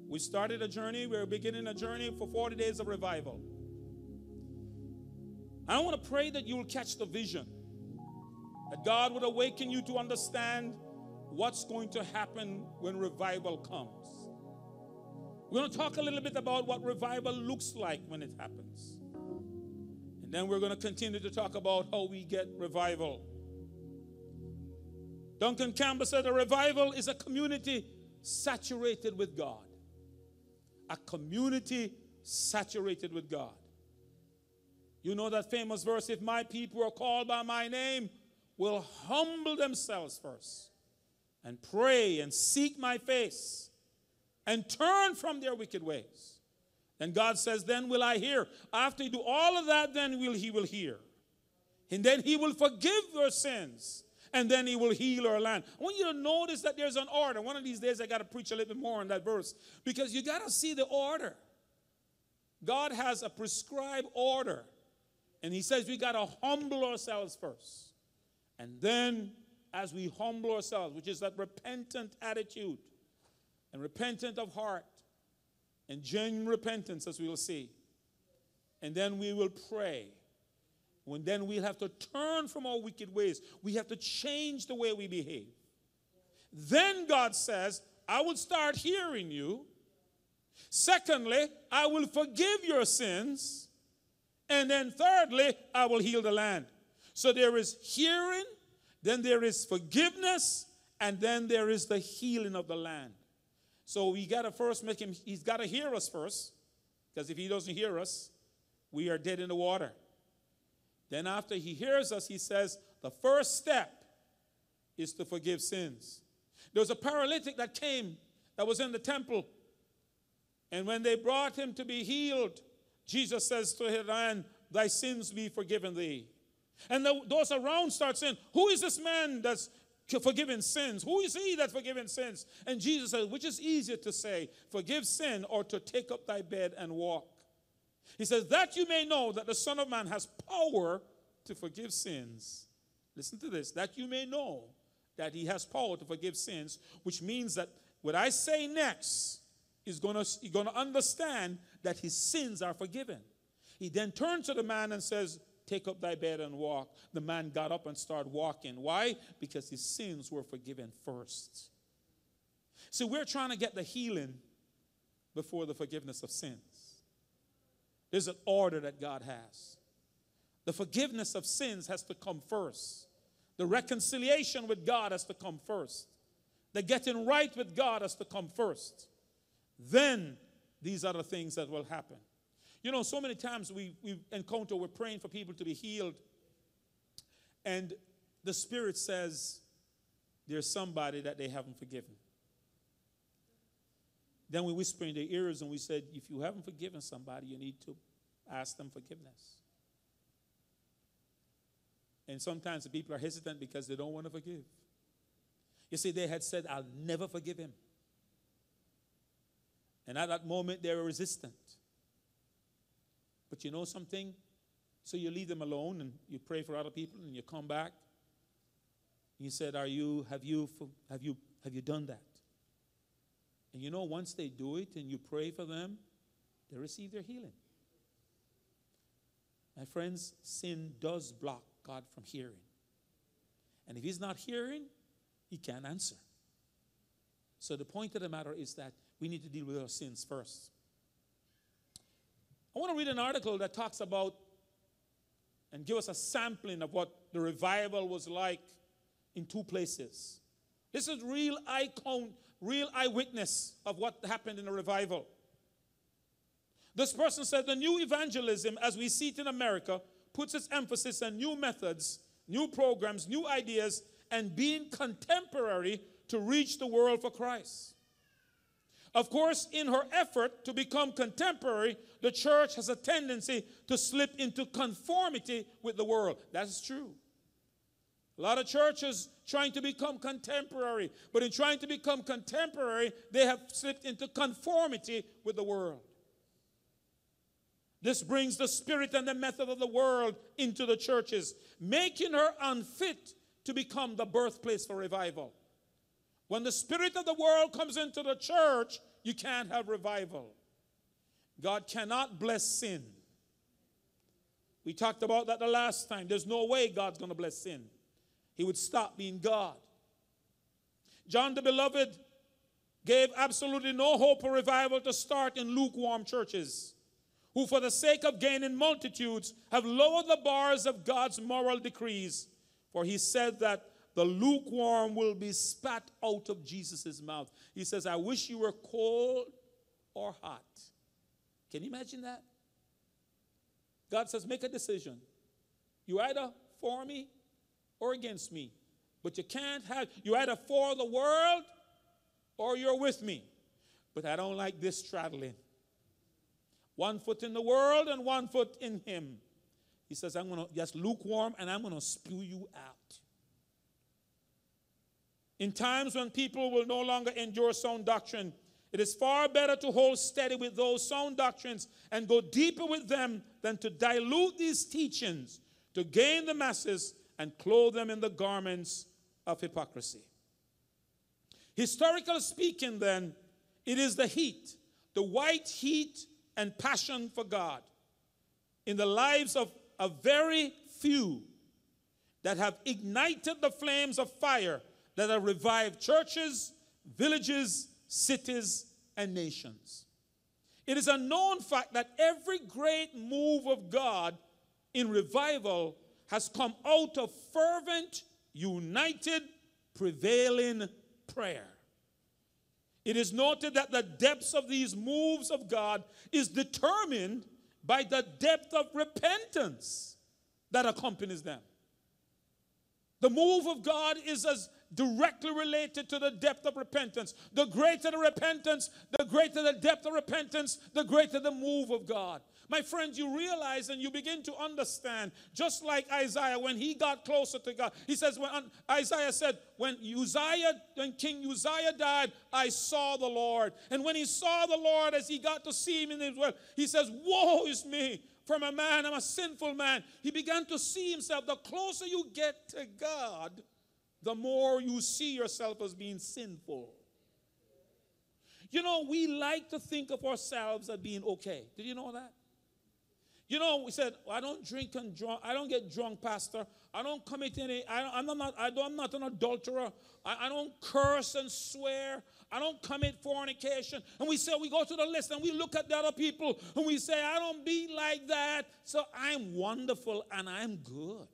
We started a journey, we're beginning a journey for 40 days of revival. I want to pray that you will catch the vision. That God would awaken you to understand what's going to happen when revival comes. We're going to talk a little bit about what revival looks like when it happens. And then we're going to continue to talk about how we get revival. Duncan Campbell said a revival is a community saturated with God. A community saturated with God. You know that famous verse if my people are called by my name, will humble themselves first and pray and seek my face and turn from their wicked ways. Then God says, Then will I hear. After you do all of that, then will he will hear. And then he will forgive your sins. And then he will heal our land. I want you to notice that there's an order. One of these days I got to preach a little bit more on that verse because you got to see the order. God has a prescribed order. And he says we got to humble ourselves first. And then, as we humble ourselves, which is that repentant attitude and repentant of heart and genuine repentance, as we will see, and then we will pray. When then we'll have to turn from our wicked ways, we have to change the way we behave. Then God says, I will start hearing you. Secondly, I will forgive your sins. And then thirdly, I will heal the land. So there is hearing, then there is forgiveness, and then there is the healing of the land. So we got to first make him, he's got to hear us first, because if he doesn't hear us, we are dead in the water. Then after he hears us, he says, the first step is to forgive sins. There was a paralytic that came that was in the temple. And when they brought him to be healed, Jesus says to him, man, thy sins be forgiven thee. And the, those around start saying, Who is this man that's forgiven sins? Who is he that's forgiven sins? And Jesus says, Which is easier to say, forgive sin or to take up thy bed and walk? He says, That you may know that the Son of Man has power to forgive sins. Listen to this, that you may know that he has power to forgive sins, which means that what I say next is going to, you're going to understand that his sins are forgiven. He then turns to the man and says, Take up thy bed and walk. The man got up and started walking. Why? Because his sins were forgiven first. So we're trying to get the healing before the forgiveness of sins. There's an order that God has. The forgiveness of sins has to come first. The reconciliation with God has to come first. The getting right with God has to come first. Then these are the things that will happen. You know, so many times we, we encounter, we're praying for people to be healed, and the Spirit says there's somebody that they haven't forgiven. Then we whisper in their ears and we said, if you haven't forgiven somebody, you need to ask them forgiveness. And sometimes the people are hesitant because they don't want to forgive. You see, they had said, I'll never forgive him. And at that moment, they were resistant. But you know something? So you leave them alone and you pray for other people and you come back. You said, Are you, have you, have you, have you done that? And you know, once they do it and you pray for them, they receive their healing. My friends, sin does block God from hearing. And if He's not hearing, He can't answer. So the point of the matter is that we need to deal with our sins first. I want to read an article that talks about and give us a sampling of what the revival was like in two places. This is real count, real eyewitness of what happened in the revival. This person said the new evangelism, as we see it in America, puts its emphasis on new methods, new programs, new ideas, and being contemporary to reach the world for Christ. Of course, in her effort to become contemporary, the church has a tendency to slip into conformity with the world. That's true. A lot of churches trying to become contemporary, but in trying to become contemporary, they have slipped into conformity with the world. This brings the spirit and the method of the world into the churches, making her unfit to become the birthplace for revival. When the spirit of the world comes into the church, you can't have revival. God cannot bless sin. We talked about that the last time. There's no way God's going to bless sin. He would stop being God. John the Beloved gave absolutely no hope for revival to start in lukewarm churches who, for the sake of gaining multitudes, have lowered the bars of God's moral decrees. For he said that the lukewarm will be spat out of Jesus' mouth. He says, I wish you were cold or hot. Can you imagine that? God says, make a decision. You either for me or against me. But you can't have, you either for the world or you're with me. But I don't like this straddling. One foot in the world and one foot in Him. He says, I'm going to just lukewarm and I'm going to spew you out. In times when people will no longer endure sound doctrine, it is far better to hold steady with those sound doctrines and go deeper with them than to dilute these teachings to gain the masses and clothe them in the garments of hypocrisy. Historically speaking, then, it is the heat, the white heat and passion for God in the lives of a very few that have ignited the flames of fire that have revived churches, villages, cities, and nations. It is a known fact that every great move of God in revival has come out of fervent, united, prevailing prayer. It is noted that the depths of these moves of God is determined by the depth of repentance that accompanies them. The move of God is as directly related to the depth of repentance. The greater the repentance, the greater the depth of repentance, the greater the move of God. My friends, you realize and you begin to understand, just like Isaiah, when he got closer to God, he says, when Isaiah said, when Uzziah, when King Uzziah died, I saw the Lord. And when he saw the Lord, as he got to see him in his world, he says, Woe is me from a man, I'm a sinful man. He began to see himself. The closer you get to God, the more you see yourself as being sinful. You know, we like to think of ourselves as being okay. Did you know that? You know, we said, I don't drink and drunk. I don't get drunk, Pastor. I don't commit any. I, am not. I I'm not an adulterer. I, I, don't curse and swear. I don't commit fornication. And we say we go to the list and we look at the other people and we say, I don't be like that. So I'm wonderful and I'm good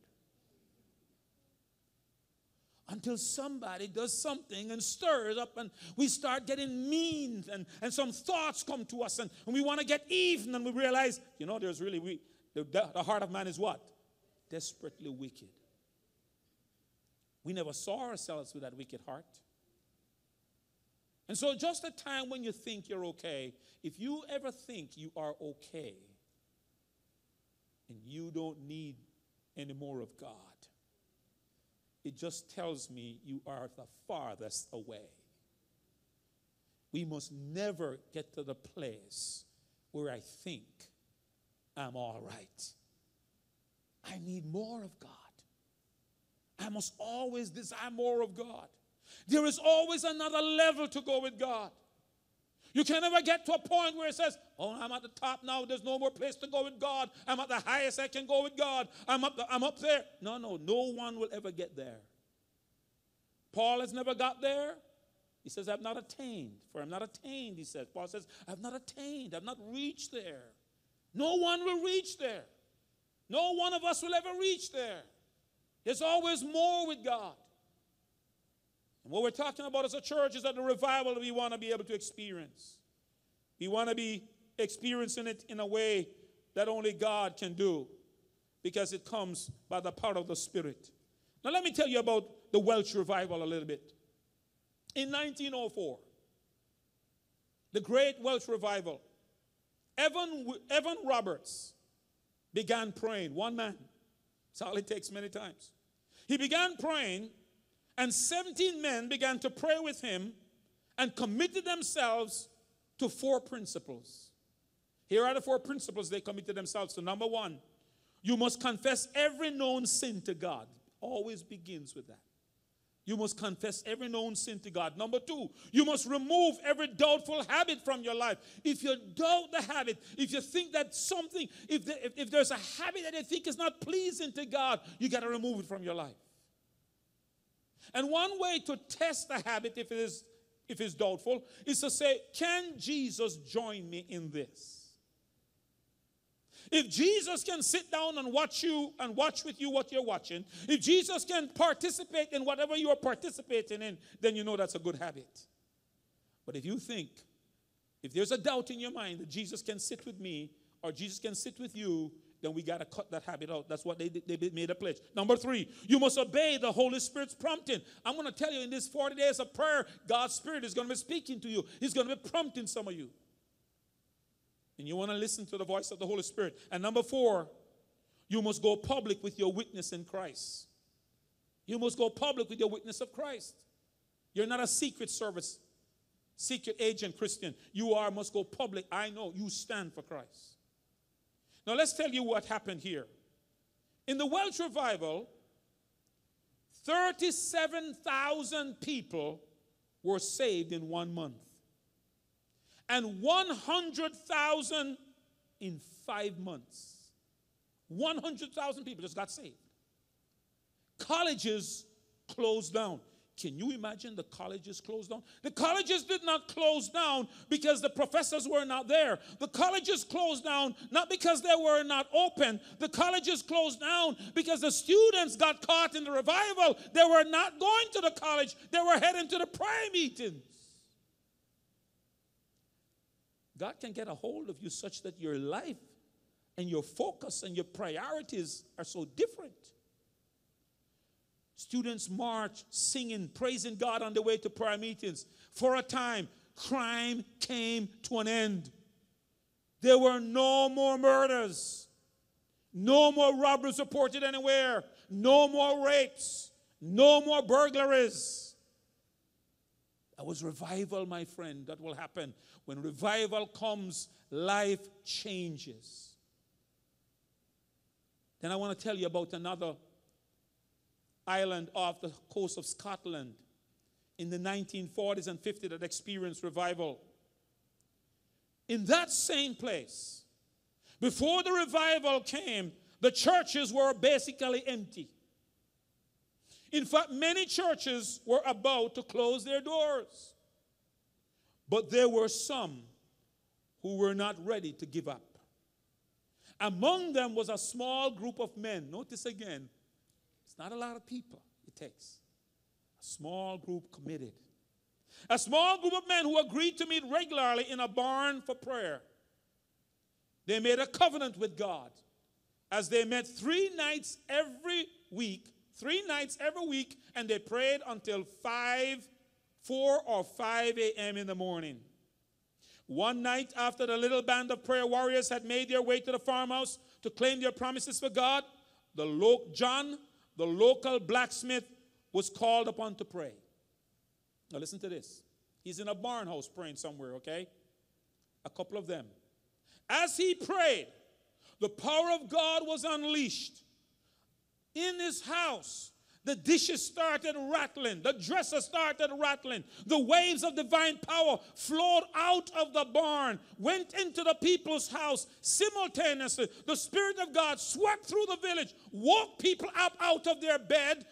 until somebody does something and stirs up and we start getting mean and, and some thoughts come to us and, and we want to get even and we realize, you know, there's really, we, the, the heart of man is what? Desperately wicked. We never saw ourselves with that wicked heart. And so, just a time when you think you're okay, if you ever think you are okay and you don't need any more of God, it just tells me you are the farthest away. We must never get to the place where I think I'm all right. I need more of God. I must always desire more of God. There is always another level to go with God. You can never get to a point where it says, Oh, I'm at the top now. There's no more place to go with God. I'm at the highest I can go with God. I'm up, I'm up there. No, no, no one will ever get there. Paul has never got there. He says, I've not attained. For I'm not attained, he says. Paul says, I've not attained. I've not reached there. No one will reach there. No one of us will ever reach there. There's always more with God. And what we're talking about as a church is that the revival we want to be able to experience. We want to be experiencing it in a way that only God can do because it comes by the power of the Spirit. Now, let me tell you about the Welsh revival a little bit. In 1904, the great Welsh revival, Evan, Evan Roberts began praying, one man. That's all it takes many times. He began praying and 17 men began to pray with him and committed themselves to four principles. Here are the four principles they committed themselves to. Number one, you must confess every known sin to God. Always begins with that. You must confess every known sin to God. Number two, you must remove every doubtful habit from your life. If you doubt the habit, if you think that something, if, the, if, if there's a habit that you think is not pleasing to God, you got to remove it from your life. And one way to test the habit, if it is if it's doubtful, is to say, Can Jesus join me in this? If Jesus can sit down and watch you and watch with you what you're watching, if Jesus can participate in whatever you're participating in, then you know that's a good habit. But if you think, if there's a doubt in your mind that Jesus can sit with me or Jesus can sit with you, then we got to cut that habit out. That's what they, they made a pledge. Number three, you must obey the Holy Spirit's prompting. I'm going to tell you in these 40 days of prayer, God's Spirit is going to be speaking to you, He's going to be prompting some of you. And you want to listen to the voice of the Holy Spirit. And number four, you must go public with your witness in Christ. You must go public with your witness of Christ. You're not a secret service, secret agent Christian. You are must go public. I know you stand for Christ. Now, let's tell you what happened here. In the Welsh revival, 37,000 people were saved in one month, and 100,000 in five months. 100,000 people just got saved. Colleges closed down. Can you imagine the colleges closed down? The colleges did not close down because the professors were not there. The colleges closed down not because they were not open. The colleges closed down because the students got caught in the revival. They were not going to the college, they were heading to the prayer meetings. God can get a hold of you such that your life and your focus and your priorities are so different. Students march, singing, praising God on the way to prayer meetings. For a time, crime came to an end. There were no more murders, no more robberies reported anywhere, no more rapes, no more burglaries. That was revival, my friend. That will happen. When revival comes, life changes. Then I want to tell you about another island off the coast of Scotland in the 1940s and 50s that experienced revival. In that same place, before the revival came, the churches were basically empty. In fact, many churches were about to close their doors. But there were some who were not ready to give up. Among them was a small group of men. Notice again, not a lot of people it takes. A small group committed. A small group of men who agreed to meet regularly in a barn for prayer. They made a covenant with God as they met three nights every week, three nights every week, and they prayed until 5, 4 or 5 a.m. in the morning. One night after the little band of prayer warriors had made their way to the farmhouse to claim their promises for God, the John, the local blacksmith, was called upon to pray. Now listen to this. He's in a barn house praying somewhere, okay? A couple of them. As he prayed, the power of God was unleashed in his house the dishes started rattling. The dresser started rattling. The waves of divine power flowed out of the barn, went into the people's house simultaneously. The Spirit of God swept through the village, woke people up out of their bed,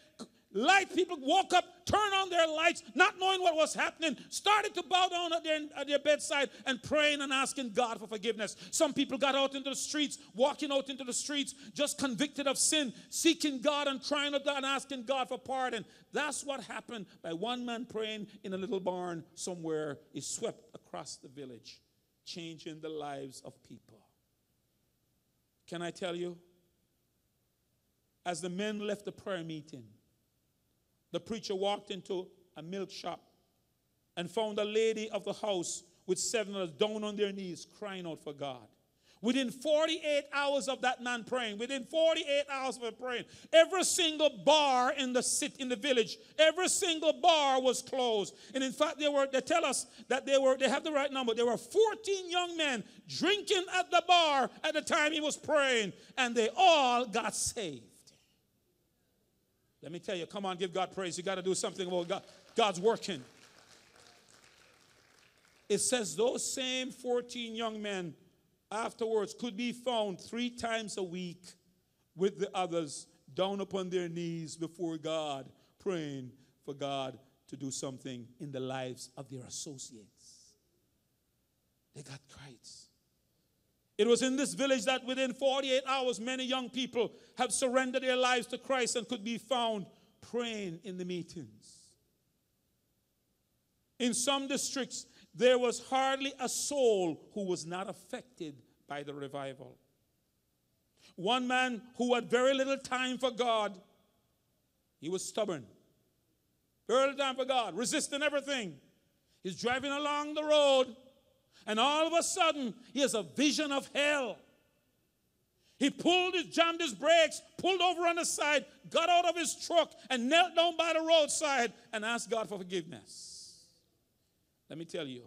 Light people woke up, turned on their lights, not knowing what was happening, started to bow down at their, at their bedside and praying and asking God for forgiveness. Some people got out into the streets, walking out into the streets, just convicted of sin, seeking God and crying out and asking God for pardon. That's what happened by one man praying in a little barn somewhere. He swept across the village, changing the lives of people. Can I tell you? As the men left the prayer meeting, the preacher walked into a milk shop and found a lady of the house with seven others down on their knees crying out for God. Within 48 hours of that man praying, within 48 hours of him praying, every single bar in the city, in the village, every single bar was closed. And in fact, they were, they tell us that they were, they have the right number. There were 14 young men drinking at the bar at the time he was praying, and they all got saved. Let me tell you, come on, give God praise. You got to do something about God. God's working. It says those same 14 young men afterwards could be found three times a week with the others down upon their knees before God, praying for God to do something in the lives of their associates. They got Christ. It was in this village that within 48 hours, many young people have surrendered their lives to Christ and could be found praying in the meetings. In some districts, there was hardly a soul who was not affected by the revival. One man who had very little time for God, he was stubborn. Very little time for God, resisting everything. He's driving along the road and all of a sudden, he has a vision of hell. He pulled his, jammed his brakes, pulled over on the side, got out of his truck, and knelt down by the roadside and asked God for forgiveness. Let me tell you,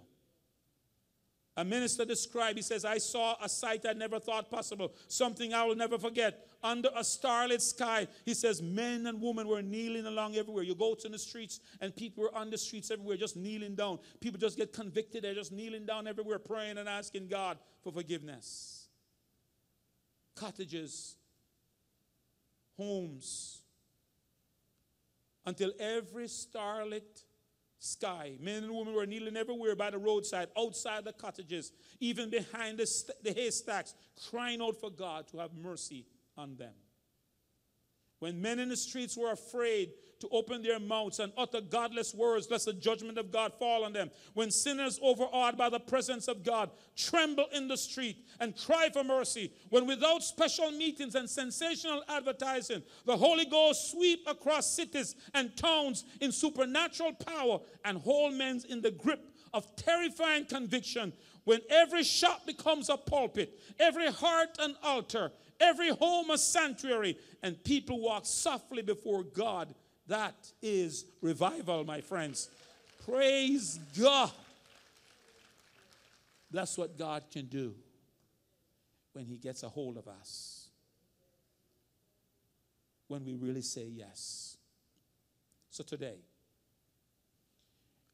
a minister described, he says, I saw a sight I never thought possible, something I will never forget. Under a starlit sky, he says, men and women were kneeling along everywhere. You go to the streets, and people were on the streets everywhere, just kneeling down. People just get convicted, they're just kneeling down everywhere, praying and asking God for forgiveness. Cottages, homes, until every starlit sky, men and women were kneeling everywhere by the roadside, outside the cottages, even behind the, st- the haystacks, crying out for God to have mercy on them. When men in the streets were afraid to open their mouths and utter godless words, lest the judgment of God fall on them. When sinners, overawed by the presence of God, tremble in the street and cry for mercy. When without special meetings and sensational advertising, the Holy Ghost sweep across cities and towns in supernatural power and hold men in the grip of terrifying conviction. When every shop becomes a pulpit, every heart an altar, every home a sanctuary, and people walk softly before God that is revival, my friends. Praise God. That's what God can do when He gets a hold of us. When we really say yes. So today,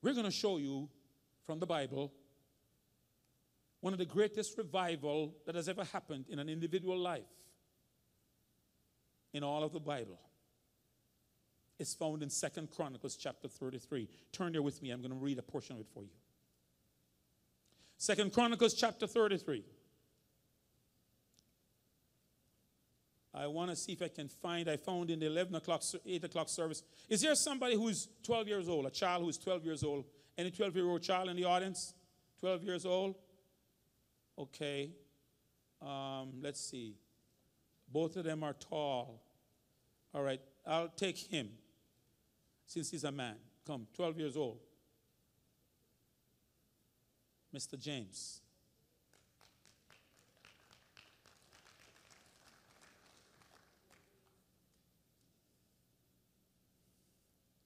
we're going to show you from the Bible one of the greatest revival that has ever happened in an individual life in all of the Bible is found in Second Chronicles chapter 33. Turn there with me. I'm going to read a portion of it for you. Second Chronicles chapter 33. I want to see if I can find, I found in the 11 o'clock, 8 o'clock service. Is there somebody who's 12 years old, a child who's 12 years old? Any 12 year old child in the audience? 12 years old? Okay. Um, let's see. Both of them are tall. All right, I'll take him since he's a man. Come, 12 years old. Mr. James.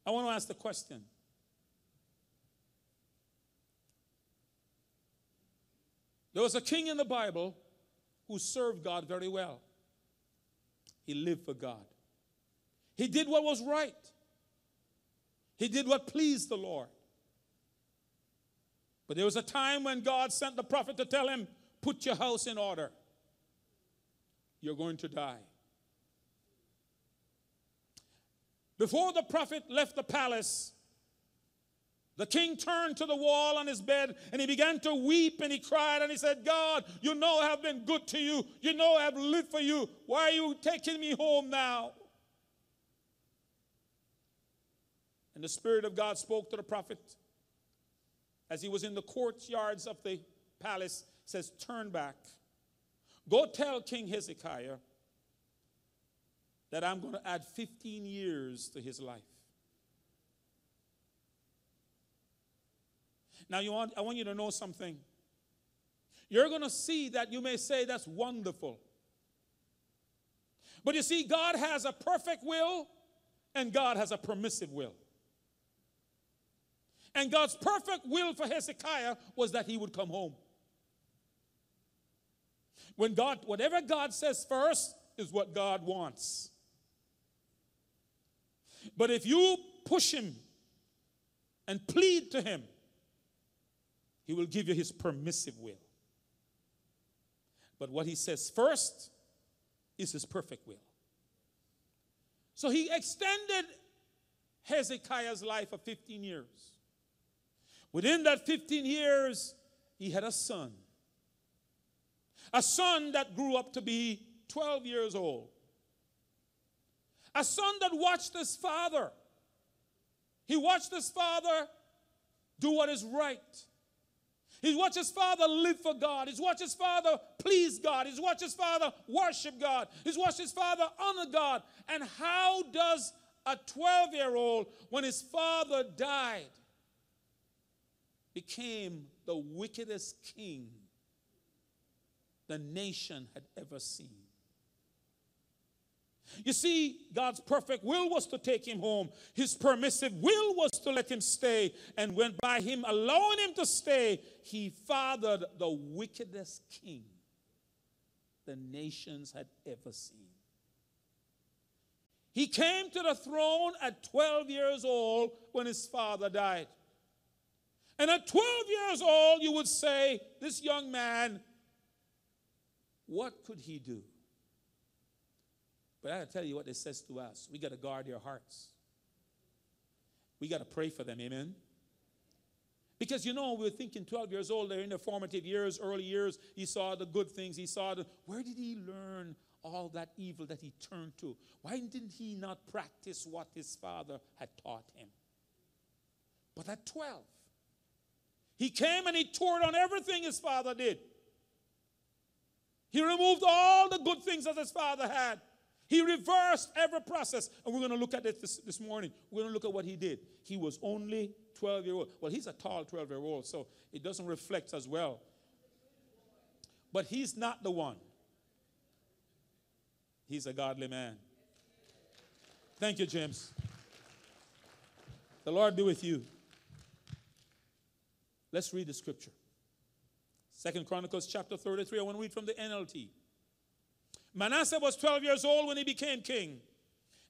I want to ask the question. There was a king in the Bible who served God very well. He lived for God. He did what was right. He did what pleased the Lord. But there was a time when God sent the prophet to tell him, Put your house in order. You're going to die. Before the prophet left the palace, the king turned to the wall on his bed and he began to weep and he cried and he said, God, you know I have been good to you. You know I have lived for you. Why are you taking me home now? And the Spirit of God spoke to the prophet as he was in the courtyards of the palace, says, Turn back. Go tell King Hezekiah that I'm going to add 15 years to his life. Now, you want, I want you to know something. You're going to see that you may say that's wonderful. But you see, God has a perfect will and God has a permissive will. And God's perfect will for Hezekiah was that he would come home. When God, whatever God says first is what God wants. But if you push him and plead to him, he will give you his permissive will. But what he says first is his perfect will. So he extended Hezekiah's life for 15 years. Within that 15 years, he had a son. A son that grew up to be 12 years old. A son that watched his father. He watched his father do what is right. He watched his father live for God. He's watched his father please God. He's watched his father worship God. He's watched his father honor God. And how does a 12 year old, when his father died, became the wickedest king the nation had ever seen. You see, God's perfect will was to take him home. His permissive will was to let him stay. And when by him allowing him to stay, he fathered the wickedest king the nations had ever seen. He came to the throne at 12 years old when his father died. And at 12 years old, you would say, This young man, what could he do? But I tell you what it says to us. We gotta guard your hearts. We got to pray for them, amen? Because you know, we're thinking 12 years old, they're in their formative years, early years. He saw the good things, he saw the. Where did he learn all that evil that he turned to? Why didn't he not practice what his father had taught him? But at 12, he came and he tore down everything his father did. He removed all the good things that his father had. He reversed every process. And we're going to look at it this, this morning. We're going to look at what he did. He was only 12 year old. Well, he's a tall 12 year old, so it doesn't reflect as well. But he's not the one. He's a godly man. Thank you, James. The Lord be with you. Let's read the scripture. Second Chronicles chapter 33. I want to read from the NLT. Manasseh was 12 years old when he became king,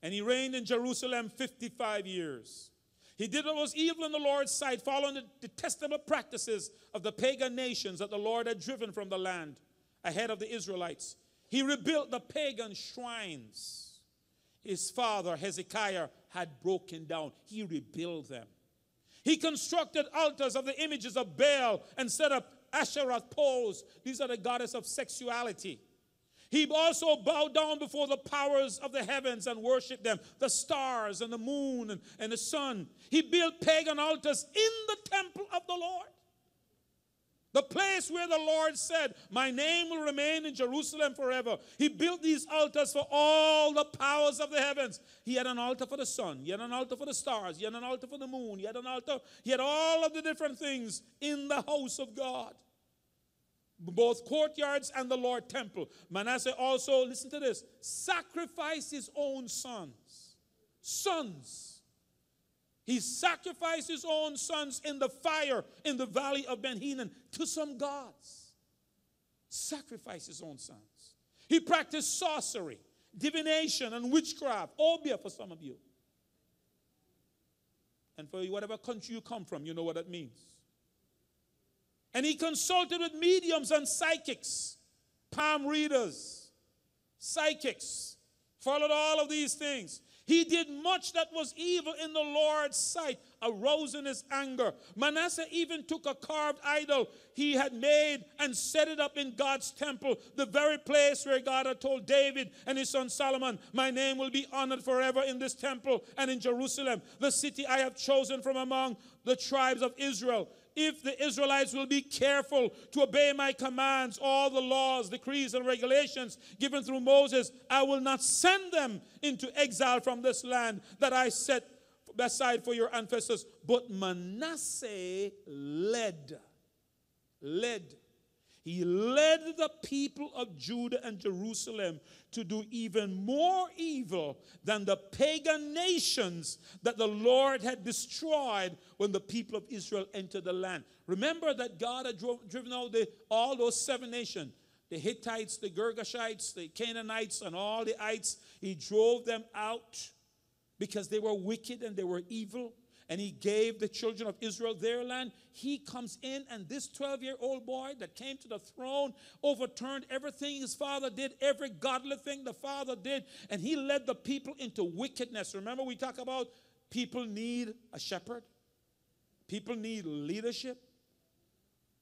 and he reigned in Jerusalem 55 years. He did what was evil in the Lord's sight, following the detestable practices of the pagan nations that the Lord had driven from the land ahead of the Israelites. He rebuilt the pagan shrines his father Hezekiah had broken down. He rebuilt them. He constructed altars of the images of Baal and set up Asherah poles. These are the goddess of sexuality. He also bowed down before the powers of the heavens and worshiped them, the stars and the moon and, and the sun. He built pagan altars in the temple of the Lord. The place where the Lord said, My name will remain in Jerusalem forever. He built these altars for all the powers of the heavens. He had an altar for the sun, he had an altar for the stars, he had an altar for the moon, he had an altar, he had all of the different things in the house of God both courtyards and the Lord temple. Manasseh also, listen to this, sacrificed his own sons. Sons. He sacrificed his own sons in the fire in the valley of Ben Hinnom to some gods. Sacrificed his own sons. He practiced sorcery, divination, and witchcraft. Oh, Obeah for some of you. And for whatever country you come from, you know what that means. And he consulted with mediums and psychics, palm readers, psychics, followed all of these things. He did much that was evil in the Lord's sight, arose in his anger. Manasseh even took a carved idol he had made and set it up in God's temple, the very place where God had told David and his son Solomon, My name will be honored forever in this temple and in Jerusalem, the city I have chosen from among the tribes of Israel if the Israelites will be careful to obey my commands, all the laws, decrees, and regulations given through Moses, I will not send them into exile from this land that I set aside for your ancestors. But Manasseh led, led he led the people of Judah and Jerusalem to do even more evil than the pagan nations that the Lord had destroyed when the people of Israel entered the land. Remember that God had driven out the, all those seven nations the Hittites, the Girgashites, the Canaanites, and all the ites. He drove them out because they were wicked and they were evil and he gave the children of Israel their land. He comes in, and this 12 year old boy that came to the throne overturned everything his father did, every godly thing the father did, and he led the people into wickedness. Remember, we talk about people need a shepherd, people need leadership.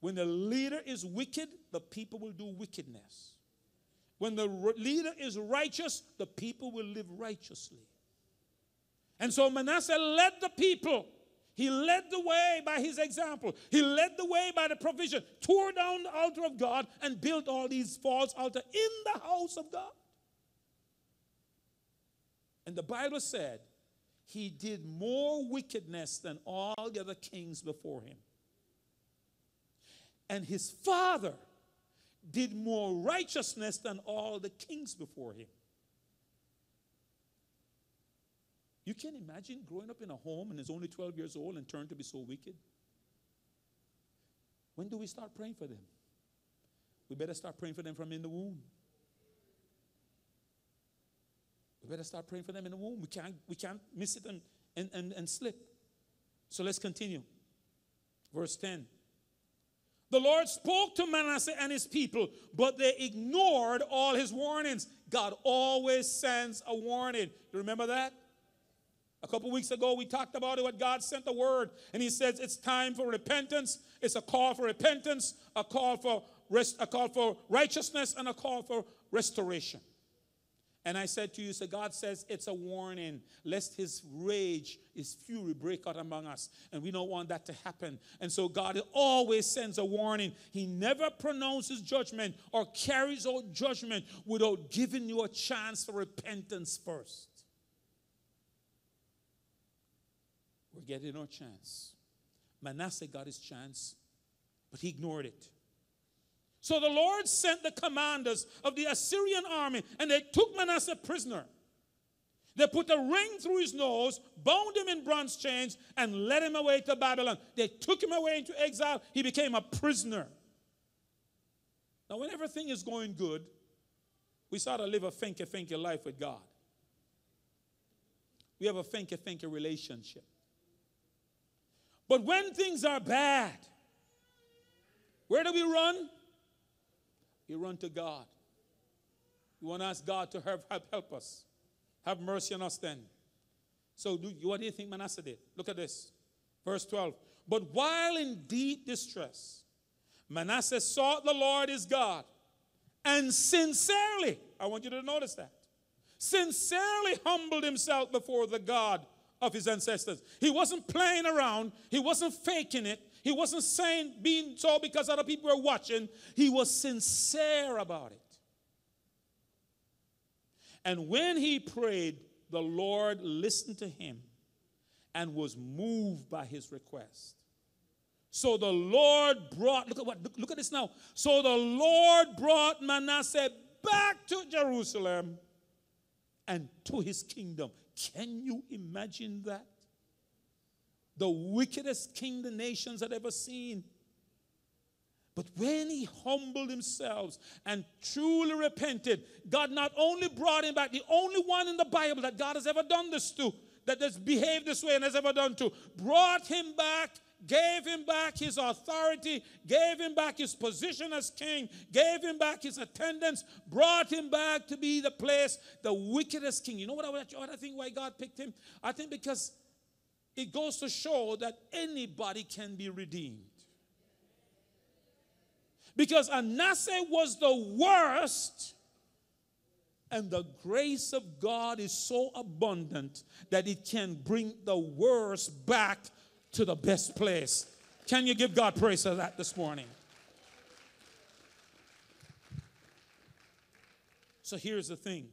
When the leader is wicked, the people will do wickedness. When the leader is righteous, the people will live righteously. And so Manasseh led the people. He led the way by his example. He led the way by the provision, tore down the altar of God, and built all these false altars in the house of God. And the Bible said he did more wickedness than all the other kings before him. And his father did more righteousness than all the kings before him. You can't imagine growing up in a home and is only 12 years old and turned to be so wicked. When do we start praying for them? We better start praying for them from in the womb. We better start praying for them in the womb. We can't, we can't miss it and, and, and, and slip. So let's continue. Verse 10. The Lord spoke to Manasseh and his people, but they ignored all his warnings. God always sends a warning. You remember that? A couple weeks ago, we talked about it what God sent the word, and He says it's time for repentance. It's a call for repentance, a call for rest, a call for righteousness, and a call for restoration. And I said to you, so God says it's a warning, lest his rage, his fury break out among us. And we don't want that to happen. And so God always sends a warning. He never pronounces judgment or carries out judgment without giving you a chance for repentance first. We're getting our chance. Manasseh got his chance, but he ignored it. So the Lord sent the commanders of the Assyrian army, and they took Manasseh prisoner. They put a ring through his nose, bound him in bronze chains, and led him away to Babylon. They took him away into exile. He became a prisoner. Now, when everything is going good, we start to live a finky finky life with God. We have a finky finky relationship. But when things are bad, where do we run? you run to God. You want to ask God to help, help, help us. Have mercy on us then. So, do, what do you think Manasseh did? Look at this. Verse 12. But while in deep distress, Manasseh sought the Lord his God and sincerely, I want you to notice that, sincerely humbled himself before the God of his ancestors. He wasn't playing around, he wasn't faking it, he wasn't saying being so because other people were watching. He was sincere about it. And when he prayed, the Lord listened to him and was moved by his request. So the Lord brought, look at what, look, look at this now. So the Lord brought Manasseh back to Jerusalem and to his kingdom. Can you imagine that? the wickedest king the nations had ever seen. But when he humbled himself and truly repented, God not only brought him back, the only one in the Bible that God has ever done this to, that has behaved this way and has ever done to, brought him back, gave him back his authority, gave him back his position as king, gave him back his attendants, brought him back to be the place, the wickedest king. You know what I, what I think why God picked him? I think because it goes to show that anybody can be redeemed. Because Manasseh was the worst, and the grace of God is so abundant that it can bring the worst back to the best place. Can you give God praise for that this morning? So here's the thing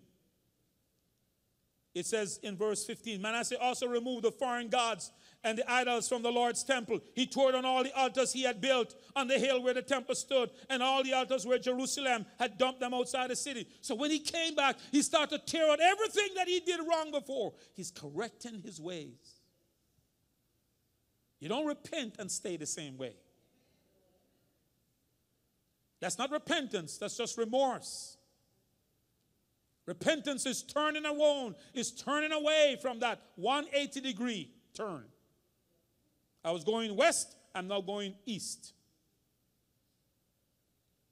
it says in verse 15 Manasseh also removed the foreign gods and the idols from the Lord's temple. He tore down all the altars he had built on the hill where the temple stood, and all the altars where Jerusalem had dumped them outside the city. So when he came back, he started to tear out everything that he did wrong before. He's correcting his ways. You don't repent and stay the same way. That's not repentance, that's just remorse. Repentance is turning away, is turning away from that 180 degree turn. I was going west, I'm now going east.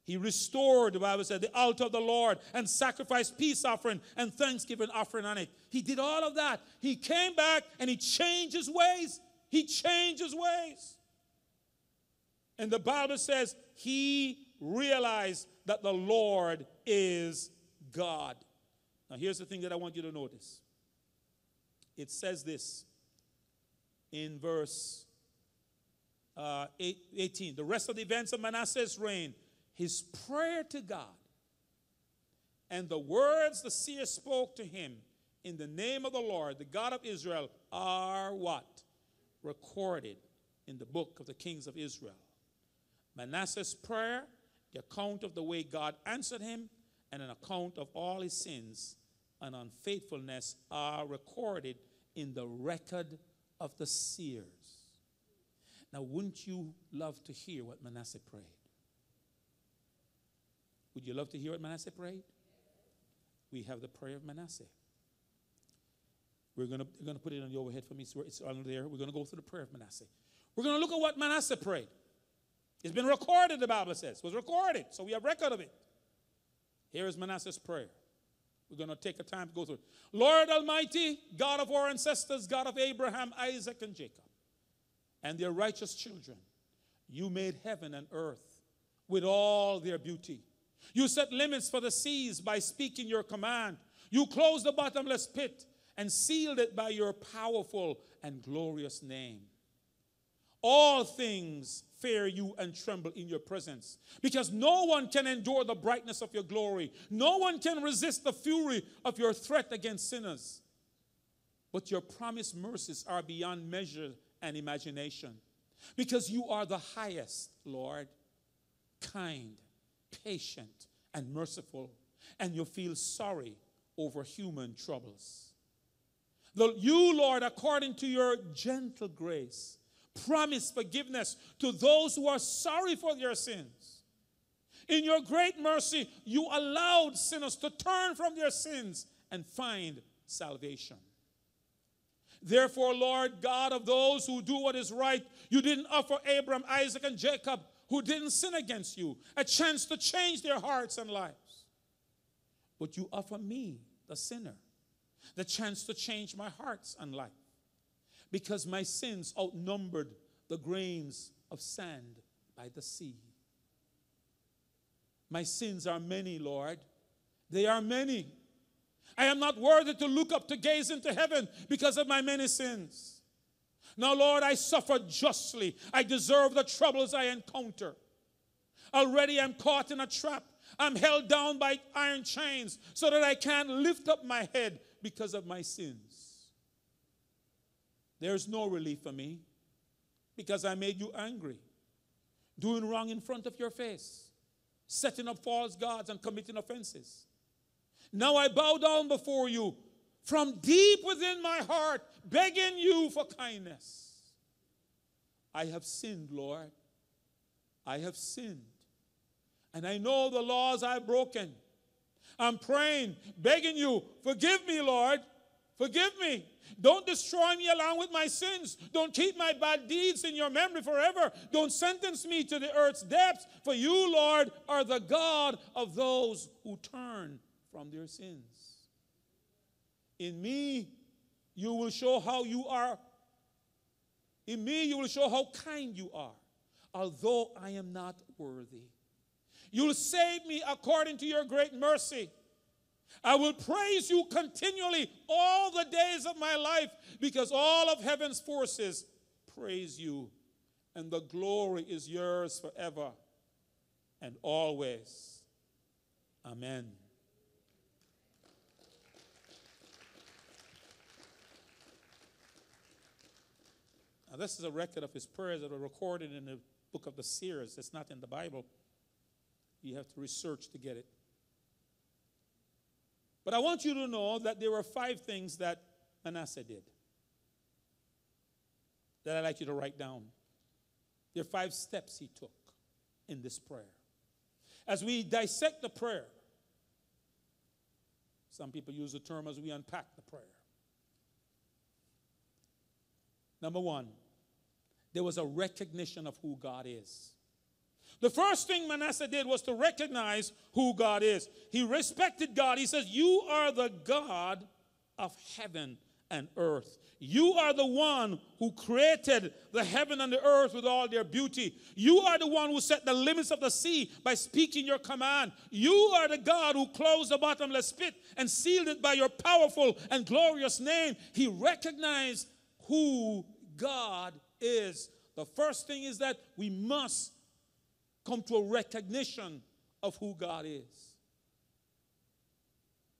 He restored, the Bible said, the altar of the Lord and sacrificed peace offering and thanksgiving offering on it. He did all of that. He came back and he changed his ways. He changed his ways. And the Bible says he realized that the Lord is God. Now, here's the thing that I want you to notice it says this in verse uh, 18. The rest of the events of Manasseh's reign, his prayer to God, and the words the seer spoke to him in the name of the Lord, the God of Israel, are what? Recorded in the book of the kings of Israel. Manasseh's prayer, the account of the way God answered him, and an account of all his sins and unfaithfulness are recorded in the record of the seers. Now, wouldn't you love to hear what Manasseh prayed? Would you love to hear what Manasseh prayed? We have the prayer of Manasseh. We're going to put it on the overhead for me. So it's on there. We're going to go through the prayer of Manasseh. We're going to look at what Manasseh prayed. It's been recorded, the Bible says. It was recorded, so we have record of it. Here is Manasseh's prayer. We're going to take a time to go through it. Lord Almighty, God of our ancestors, God of Abraham, Isaac, and Jacob, and their righteous children, you made heaven and earth with all their beauty. You set limits for the seas by speaking your command. You closed the bottomless pit and sealed it by your powerful and glorious name. All things fear you and tremble in your presence because no one can endure the brightness of your glory. No one can resist the fury of your threat against sinners. But your promised mercies are beyond measure and imagination because you are the highest, Lord, kind, patient, and merciful, and you feel sorry over human troubles. You, Lord, according to your gentle grace, promise forgiveness to those who are sorry for their sins. In your great mercy, you allowed sinners to turn from their sins and find salvation. Therefore, Lord God of those who do what is right, you didn't offer Abram, Isaac, and Jacob, who didn't sin against you, a chance to change their hearts and lives. But you offer me, the sinner, the chance to change my hearts and life because my sins outnumbered the grains of sand by the sea. My sins are many, Lord. They are many. I am not worthy to look up to gaze into heaven because of my many sins. Now, Lord, I suffer justly. I deserve the troubles I encounter. Already I'm caught in a trap. I'm held down by iron chains so that I can't lift up my head because of my sins. There's no relief for me because I made you angry, doing wrong in front of your face, setting up false gods and committing offenses. Now I bow down before you from deep within my heart, begging you for kindness. I have sinned, Lord. I have sinned. And I know the laws I've broken. I'm praying, begging you, forgive me, Lord. Forgive me. Don't destroy me along with my sins. Don't keep my bad deeds in your memory forever. Don't sentence me to the earth's depths. For you, Lord, are the God of those who turn from their sins. In me, you will show how you are. In me, you will show how kind you are, although I am not worthy. You'll save me according to your great mercy. I will praise you continually all the days of my life because all of heaven's forces praise you, and the glory is yours forever and always. Amen. Now, this is a record of his prayers that were recorded in the book of the Seers. It's not in the Bible. You have to research to get it. But I want you to know that there were five things that Manasseh did that I'd like you to write down. There are five steps he took in this prayer. As we dissect the prayer, some people use the term as we unpack the prayer. Number one, there was a recognition of who God is. The first thing Manasseh did was to recognize who God is. He respected God. He says, You are the God of heaven and earth. You are the one who created the heaven and the earth with all their beauty. You are the one who set the limits of the sea by speaking your command. You are the God who closed the bottomless pit and sealed it by your powerful and glorious name. He recognized who God is. The first thing is that we must come to a recognition of who God is.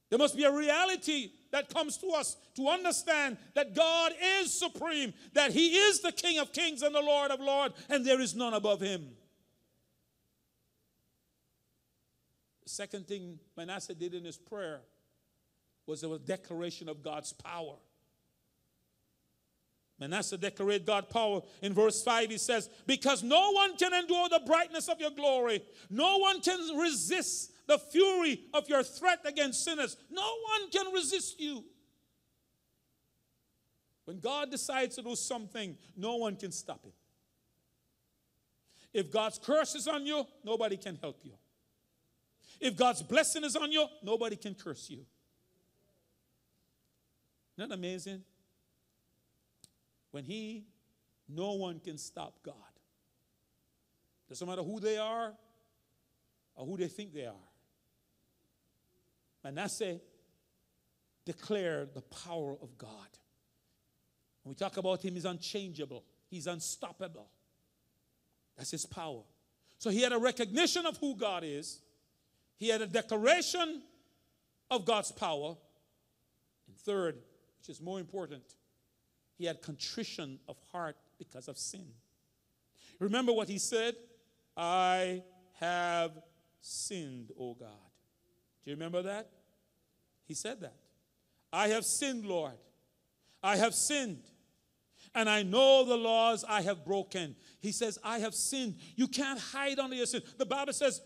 There must be a reality that comes to us to understand that God is supreme, that He is the King of kings and the Lord of lords, and there is none above Him. The second thing Manasseh did in his prayer was a declaration of God's power. Manasseh declared God's power. In verse 5, he says, Because no one can endure the brightness of your glory, no one can resist the fury of your threat against sinners. No one can resist you. When God decides to do something, no one can stop it. If God's curse is on you, nobody can help you. If God's blessing is on you, nobody can curse you. Isn't that amazing? When he, no one can stop God. Doesn't matter who they are or who they think they are. Manasseh declared the power of God. When we talk about him, he's unchangeable, he's unstoppable. That's his power. So he had a recognition of who God is, he had a declaration of God's power. And third, which is more important, he had contrition of heart because of sin. Remember what he said? I have sinned, O God. Do you remember that? He said that. I have sinned, Lord. I have sinned. And I know the laws I have broken. He says, I have sinned. You can't hide under your sin. The Bible says,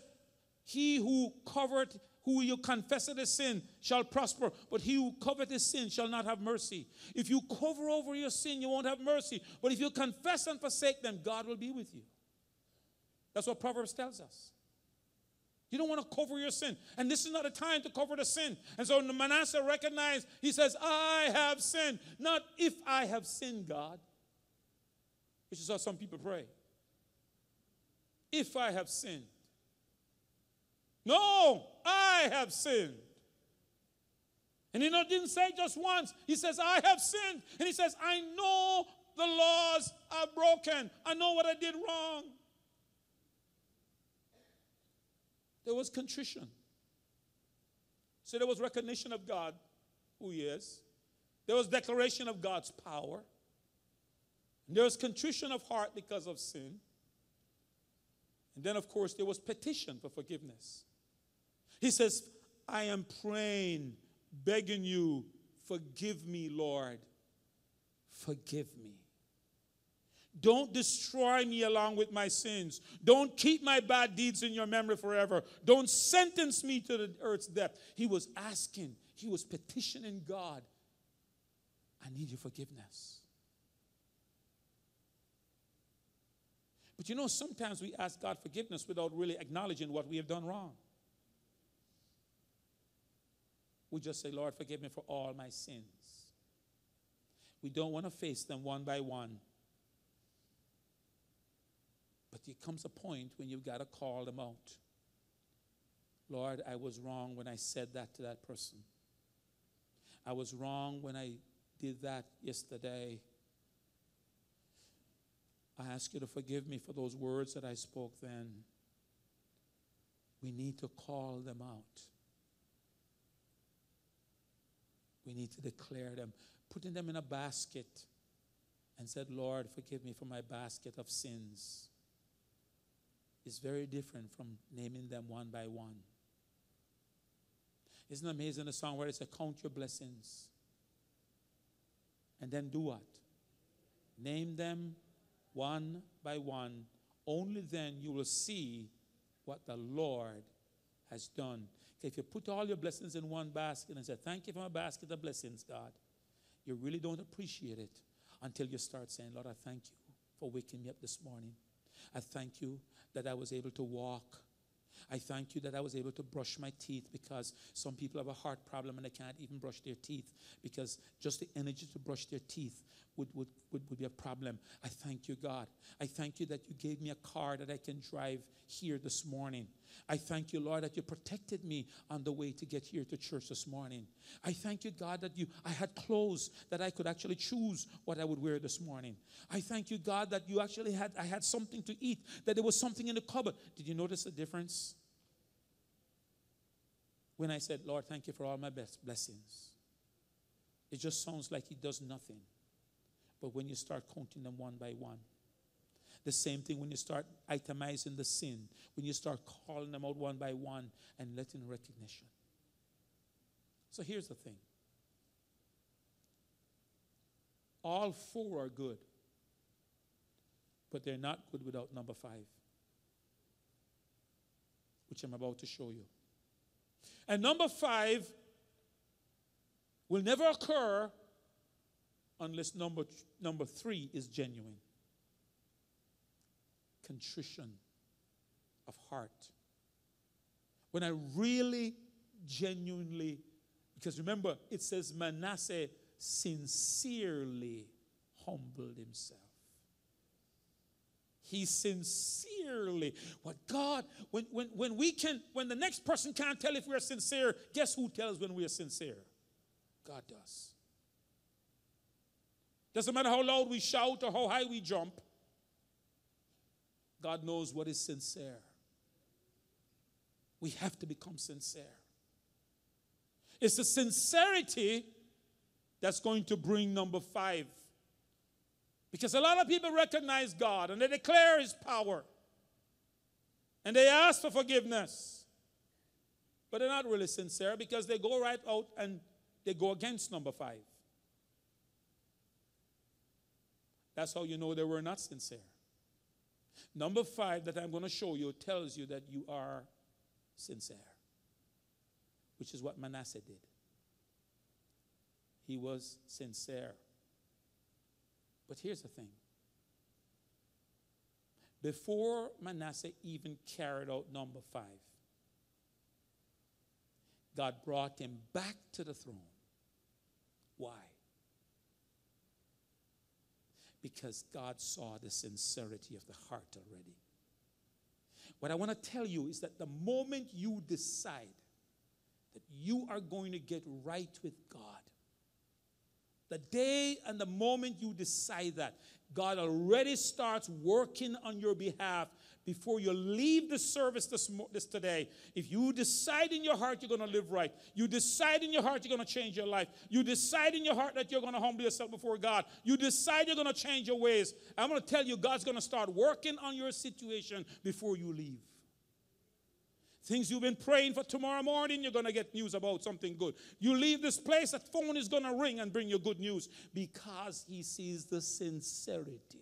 He who covered, who you confess his sin shall prosper, but he who covered his sin shall not have mercy. If you cover over your sin, you won't have mercy. But if you confess and forsake them, God will be with you. That's what Proverbs tells us. You don't want to cover your sin. And this is not a time to cover the sin. And so Manasseh recognized, he says, I have sinned. Not if I have sinned, God. Which is how some people pray. If I have sinned. No, I have sinned. And he didn't say just once. He says, I have sinned. And he says, I know the laws are broken. I know what I did wrong. There was contrition. So there was recognition of God, who He is. There was declaration of God's power. There was contrition of heart because of sin. And then, of course, there was petition for forgiveness. He says, I am praying, begging you, forgive me, Lord. Forgive me. Don't destroy me along with my sins. Don't keep my bad deeds in your memory forever. Don't sentence me to the earth's depth. He was asking, he was petitioning God, I need your forgiveness. But you know, sometimes we ask God forgiveness without really acknowledging what we have done wrong. We just say, Lord, forgive me for all my sins. We don't want to face them one by one. But there comes a point when you've got to call them out. Lord, I was wrong when I said that to that person. I was wrong when I did that yesterday. I ask you to forgive me for those words that I spoke then. We need to call them out. We need to declare them, putting them in a basket and said, Lord, forgive me for my basket of sins is very different from naming them one by one. Isn't it amazing the song where it says, Count your blessings? And then do what? Name them one by one. Only then you will see what the Lord has done. If you put all your blessings in one basket and say, Thank you for my basket of blessings, God, you really don't appreciate it until you start saying, Lord, I thank you for waking me up this morning. I thank you that I was able to walk. I thank you that I was able to brush my teeth because some people have a heart problem and they can't even brush their teeth because just the energy to brush their teeth would, would, would, would be a problem. I thank you, God. I thank you that you gave me a car that I can drive here this morning. I thank you, Lord, that you protected me on the way to get here to church this morning. I thank you, God, that you I had clothes that I could actually choose what I would wear this morning. I thank you, God, that you actually had I had something to eat, that there was something in the cupboard. Did you notice the difference? When I said, Lord, thank you for all my best blessings. It just sounds like he does nothing. But when you start counting them one by one, the same thing when you start itemizing the sin, when you start calling them out one by one and letting recognition. So here's the thing all four are good, but they're not good without number five, which I'm about to show you. And number five will never occur unless number, number three is genuine contrition of heart. When I really, genuinely, because remember, it says Manasseh sincerely humbled himself. He sincerely, what God, when, when, when we can, when the next person can't tell if we're sincere, guess who tells when we are sincere? God does. Doesn't matter how loud we shout or how high we jump, God knows what is sincere. We have to become sincere. It's the sincerity that's going to bring number five. Because a lot of people recognize God and they declare His power and they ask for forgiveness. But they're not really sincere because they go right out and they go against number five. That's how you know they were not sincere. Number five that I'm going to show you tells you that you are sincere, which is what Manasseh did. He was sincere. But here's the thing before Manasseh even carried out number five, God brought him back to the throne. Why? Because God saw the sincerity of the heart already. What I want to tell you is that the moment you decide that you are going to get right with God, the day and the moment you decide that, God already starts working on your behalf before you leave the service this, this today. If you decide in your heart you're going to live right, you decide in your heart you're going to change your life, you decide in your heart that you're going to humble yourself before God, you decide you're going to change your ways, I'm going to tell you God's going to start working on your situation before you leave. Things you've been praying for tomorrow morning, you're going to get news about something good. You leave this place, that phone is going to ring and bring you good news because he sees the sincerity.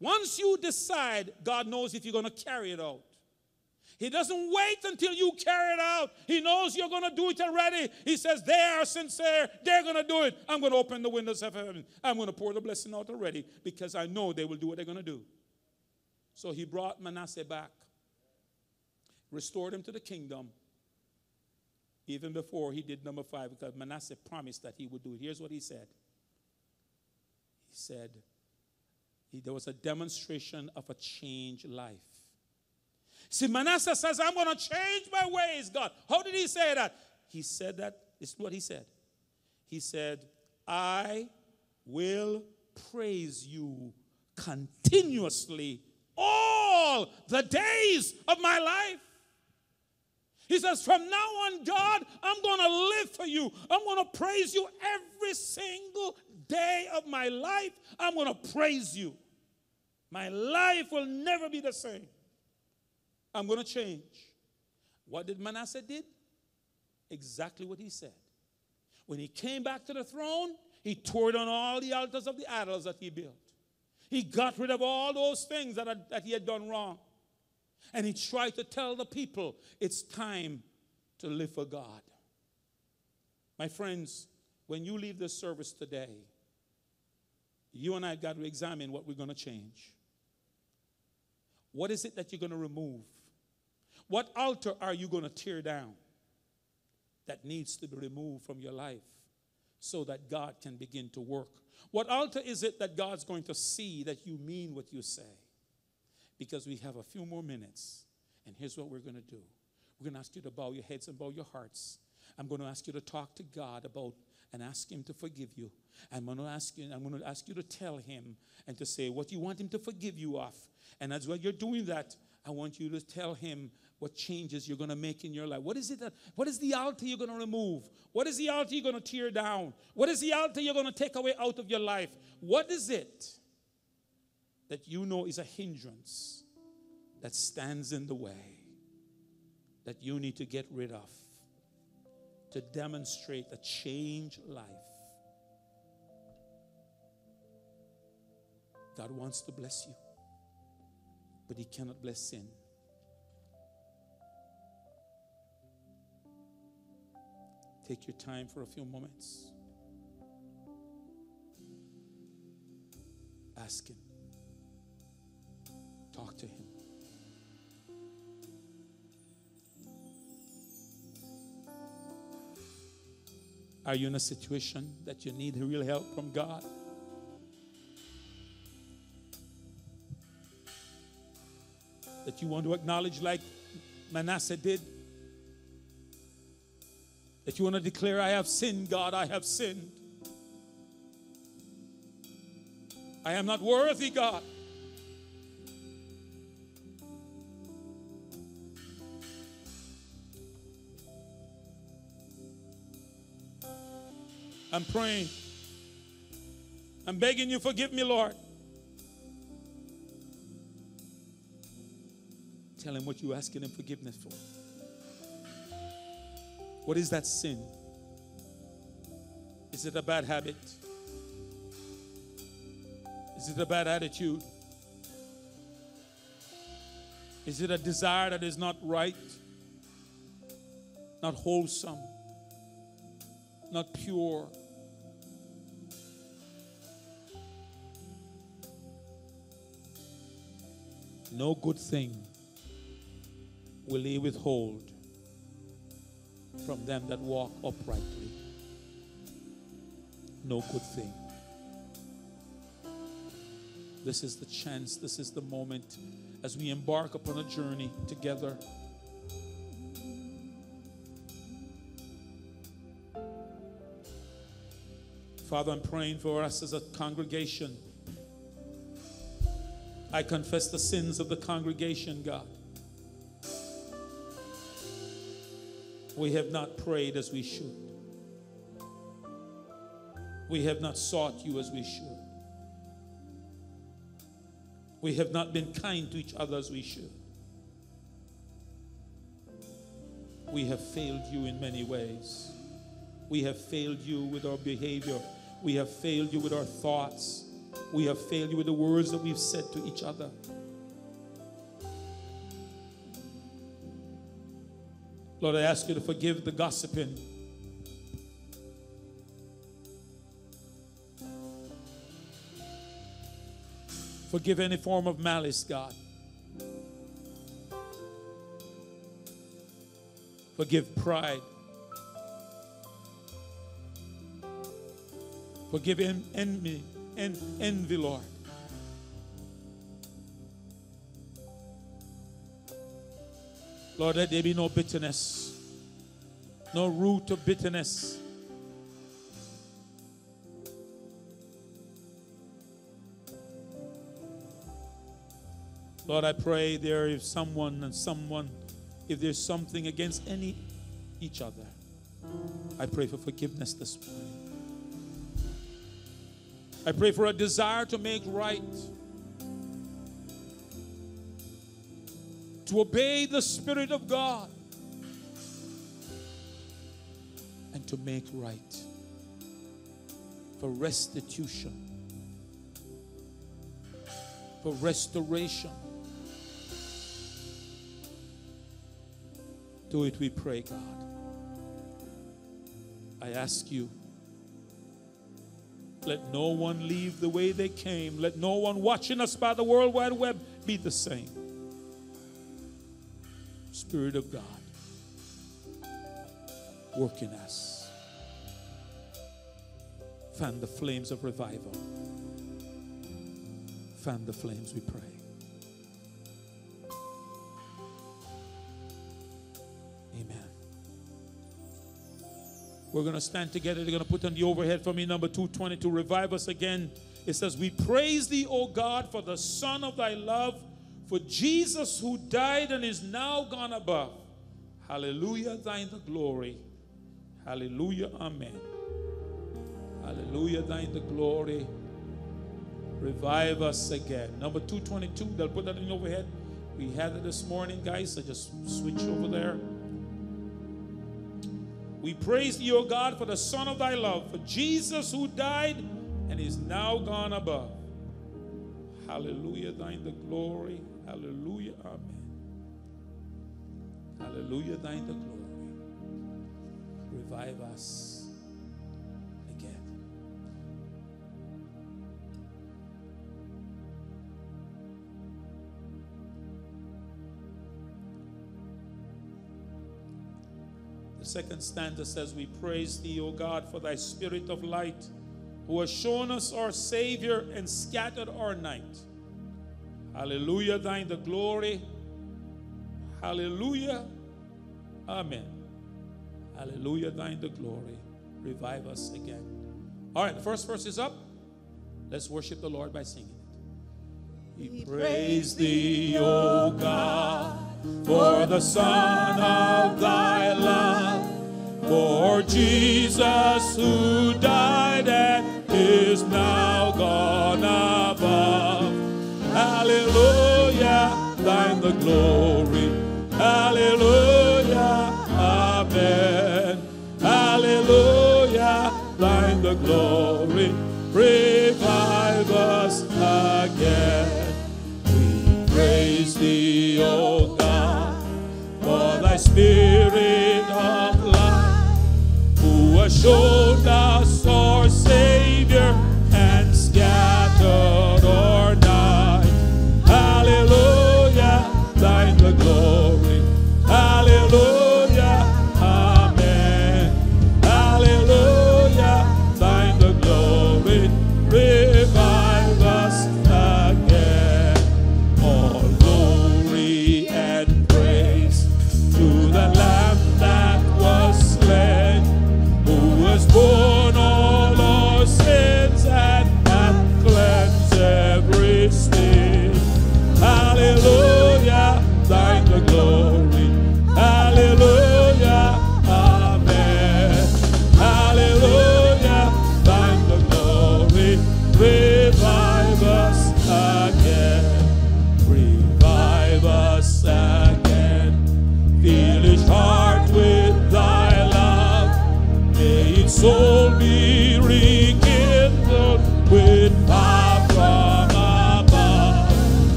Once you decide, God knows if you're going to carry it out. He doesn't wait until you carry it out. He knows you're going to do it already. He says, They are sincere. They're going to do it. I'm going to open the windows of heaven. I'm going to pour the blessing out already because I know they will do what they're going to do. So he brought Manasseh back restored him to the kingdom even before he did number five, because Manasseh promised that he would do it. Here's what he said He said, there was a demonstration of a changed life. See, Manasseh says, I'm going to change my ways, God. How did he say that? He said that, this is what he said. He said, I will praise you continuously all the days of my life. He says, From now on, God, I'm going to live for you. I'm going to praise you every single day of my life. I'm going to praise you. My life will never be the same. I'm going to change. What did Manasseh did? Exactly what he said. When he came back to the throne, he tore down all the altars of the idols that he built. He got rid of all those things that, had, that he had done wrong. And he tried to tell the people it's time to live for God. My friends, when you leave this service today, you and I got to examine what we're going to change. What is it that you're going to remove? What altar are you going to tear down that needs to be removed from your life so that God can begin to work? What altar is it that God's going to see that you mean what you say? Because we have a few more minutes. And here's what we're going to do we're going to ask you to bow your heads and bow your hearts. I'm going to ask you to talk to God about and ask Him to forgive you. I'm going to ask you, I'm going to ask you to tell Him and to say what you want Him to forgive you of. And as well you're doing that, I want you to tell Him what changes you're going to make in your life. What is it that, what is the altar you're going to remove? What is the altar you're going to tear down? What is the altar you're going to take away out of your life? What is it? That you know is a hindrance that stands in the way that you need to get rid of to demonstrate a change life. God wants to bless you, but He cannot bless sin. Take your time for a few moments. Ask Him. Talk to Him. Are you in a situation that you need real help from God? That you want to acknowledge, like Manasseh did? That you want to declare, I have sinned, God, I have sinned. I am not worthy, God. I'm praying. I'm begging you, forgive me, Lord. Tell him what you're asking him forgiveness for. What is that sin? Is it a bad habit? Is it a bad attitude? Is it a desire that is not right, not wholesome, not pure? No good thing will he withhold from them that walk uprightly. No good thing. This is the chance, this is the moment as we embark upon a journey together. Father, I'm praying for us as a congregation. I confess the sins of the congregation, God. We have not prayed as we should. We have not sought you as we should. We have not been kind to each other as we should. We have failed you in many ways. We have failed you with our behavior. We have failed you with our thoughts. We have failed you with the words that we've said to each other. Lord, I ask you to forgive the gossiping. Forgive any form of malice, God. Forgive pride. Forgive en- envy, en- envy, Lord. Lord, let there be no bitterness, no root of bitterness. Lord, I pray there is someone and someone, if there's something against any each other, I pray for forgiveness this morning. I pray for a desire to make right, to obey the Spirit of God, and to make right, for restitution, for restoration. Do it, we pray, God. I ask you let no one leave the way they came. Let no one watching us by the World Wide Web be the same. Spirit of God, work in us. Fan the flames of revival. Fan the flames, we pray. We're going to stand together. They're going to put on the overhead for me, number 220, to revive us again. It says, We praise thee, O God, for the Son of thy love, for Jesus who died and is now gone above. Hallelujah, thine the glory. Hallelujah, amen. Hallelujah, thine the glory. Revive us again. Number 222, they'll put that in the overhead. We had it this morning, guys, so just switch over there. We praise thee, O God, for the Son of thy love, for Jesus who died and is now gone above. Hallelujah, thine the glory. Hallelujah, amen. Hallelujah, thine the glory. Revive us second stanza says, We praise thee, O God, for thy spirit of light, who has shown us our Savior and scattered our night. Hallelujah, thine the glory. Hallelujah. Amen. Hallelujah, thine the glory. Revive us again. All right, the first verse is up. Let's worship the Lord by singing it. We praise thee, O God, for the Son of thy love, for Jesus who died and is now gone above. Hallelujah, thine the glory. Hallelujah, amen. Hallelujah, thine the glory. Revive us again. We praise thee, O God, for thy spirit who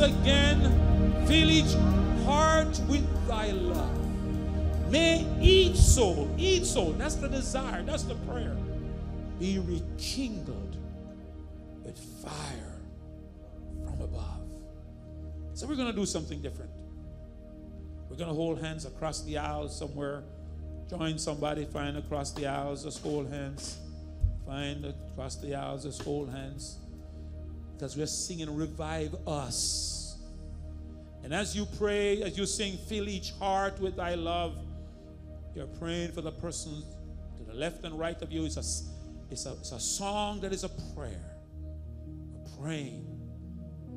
Us again. Fill each heart with thy love. May each soul, each soul, that's the desire, that's the prayer, be rekindled with fire from above. So we're going to do something different. We're going to hold hands across the aisle somewhere. Join somebody, find across the aisles, just hold hands. Find across the aisles, just hold hands. Because we're singing, Revive Us. And as you pray, as you sing, Fill each heart with thy love, you're praying for the person to the left and right of you. It's a, it's a, it's a song that is a prayer. A praying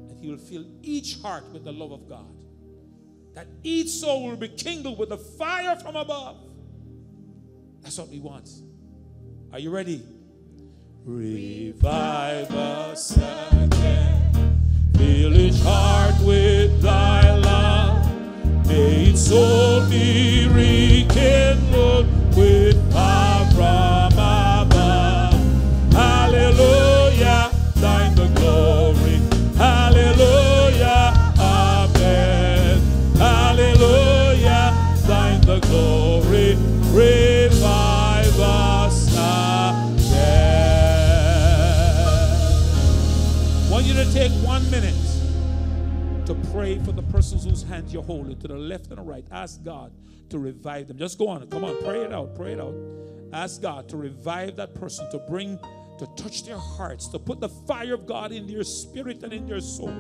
that He will fill each heart with the love of God. That each soul will be kindled with the fire from above. That's what we want. Are you ready? Revive us again. Fill each heart with thy hands you're holding to the left and the right. Ask God to revive them. Just go on. Come on, pray it out. Pray it out. Ask God to revive that person, to bring, to touch their hearts, to put the fire of God in their spirit and in their soul.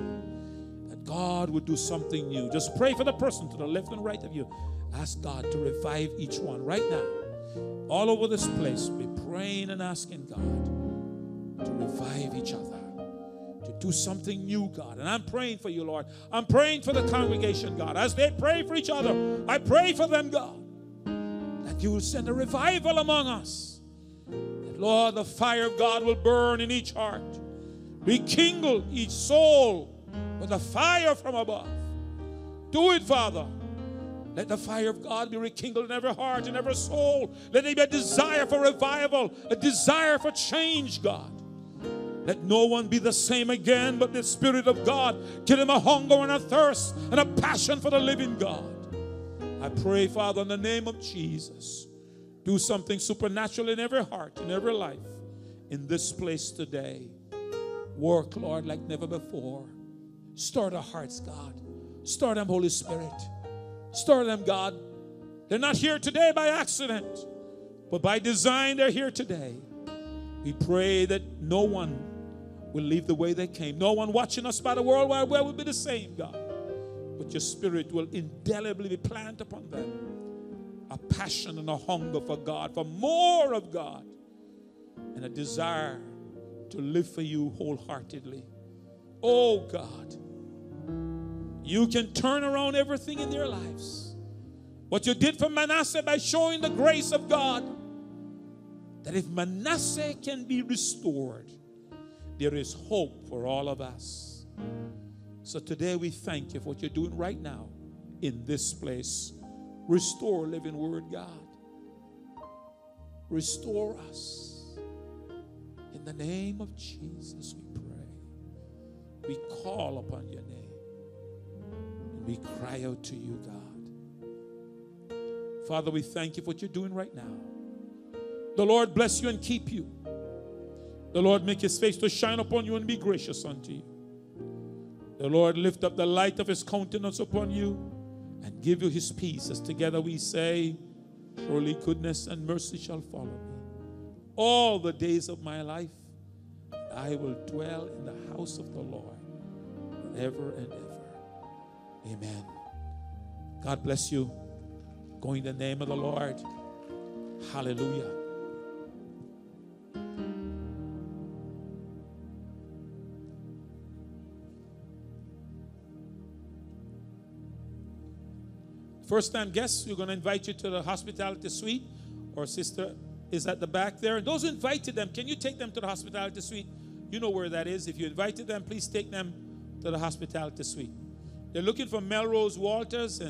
That God would do something new. Just pray for the person to the left and right of you. Ask God to revive each one right now. All over this place, be praying and asking God to revive each other to do something new, God. And I'm praying for you, Lord. I'm praying for the congregation, God. As they pray for each other, I pray for them, God, that you will send a revival among us. That, Lord, the fire of God will burn in each heart, rekindle each soul with the fire from above. Do it, Father. Let the fire of God be rekindled in every heart and every soul. Let there be a desire for revival, a desire for change, God. Let no one be the same again, but the Spirit of God give him a hunger and a thirst and a passion for the living God. I pray, Father, in the name of Jesus, do something supernatural in every heart, in every life, in this place today. Work, Lord, like never before. Stir the hearts, God. Stir them, Holy Spirit. Stir them, God. They're not here today by accident, but by design, they're here today. We pray that no one will leave the way they came. No one watching us by the World Wide Web will be the same, God. But your spirit will indelibly be planted upon them. A passion and a hunger for God, for more of God, and a desire to live for you wholeheartedly. Oh God, you can turn around everything in their lives. What you did for Manasseh by showing the grace of God, that if Manasseh can be restored, there is hope for all of us. So today we thank you for what you're doing right now in this place. Restore, living word, God. Restore us. In the name of Jesus, we pray. We call upon your name. And we cry out to you, God. Father, we thank you for what you're doing right now. The Lord bless you and keep you. The Lord make his face to shine upon you and be gracious unto you. The Lord lift up the light of his countenance upon you and give you his peace. As together we say, Surely goodness and mercy shall follow me all the days of my life. I will dwell in the house of the Lord forever and ever. Amen. God bless you. Go in the name of the Lord. Hallelujah. First time guests, we're going to invite you to the hospitality suite. Our sister is at the back there. And those invited them, can you take them to the hospitality suite? You know where that is. If you invited them, please take them to the hospitality suite. They're looking for Melrose Walters and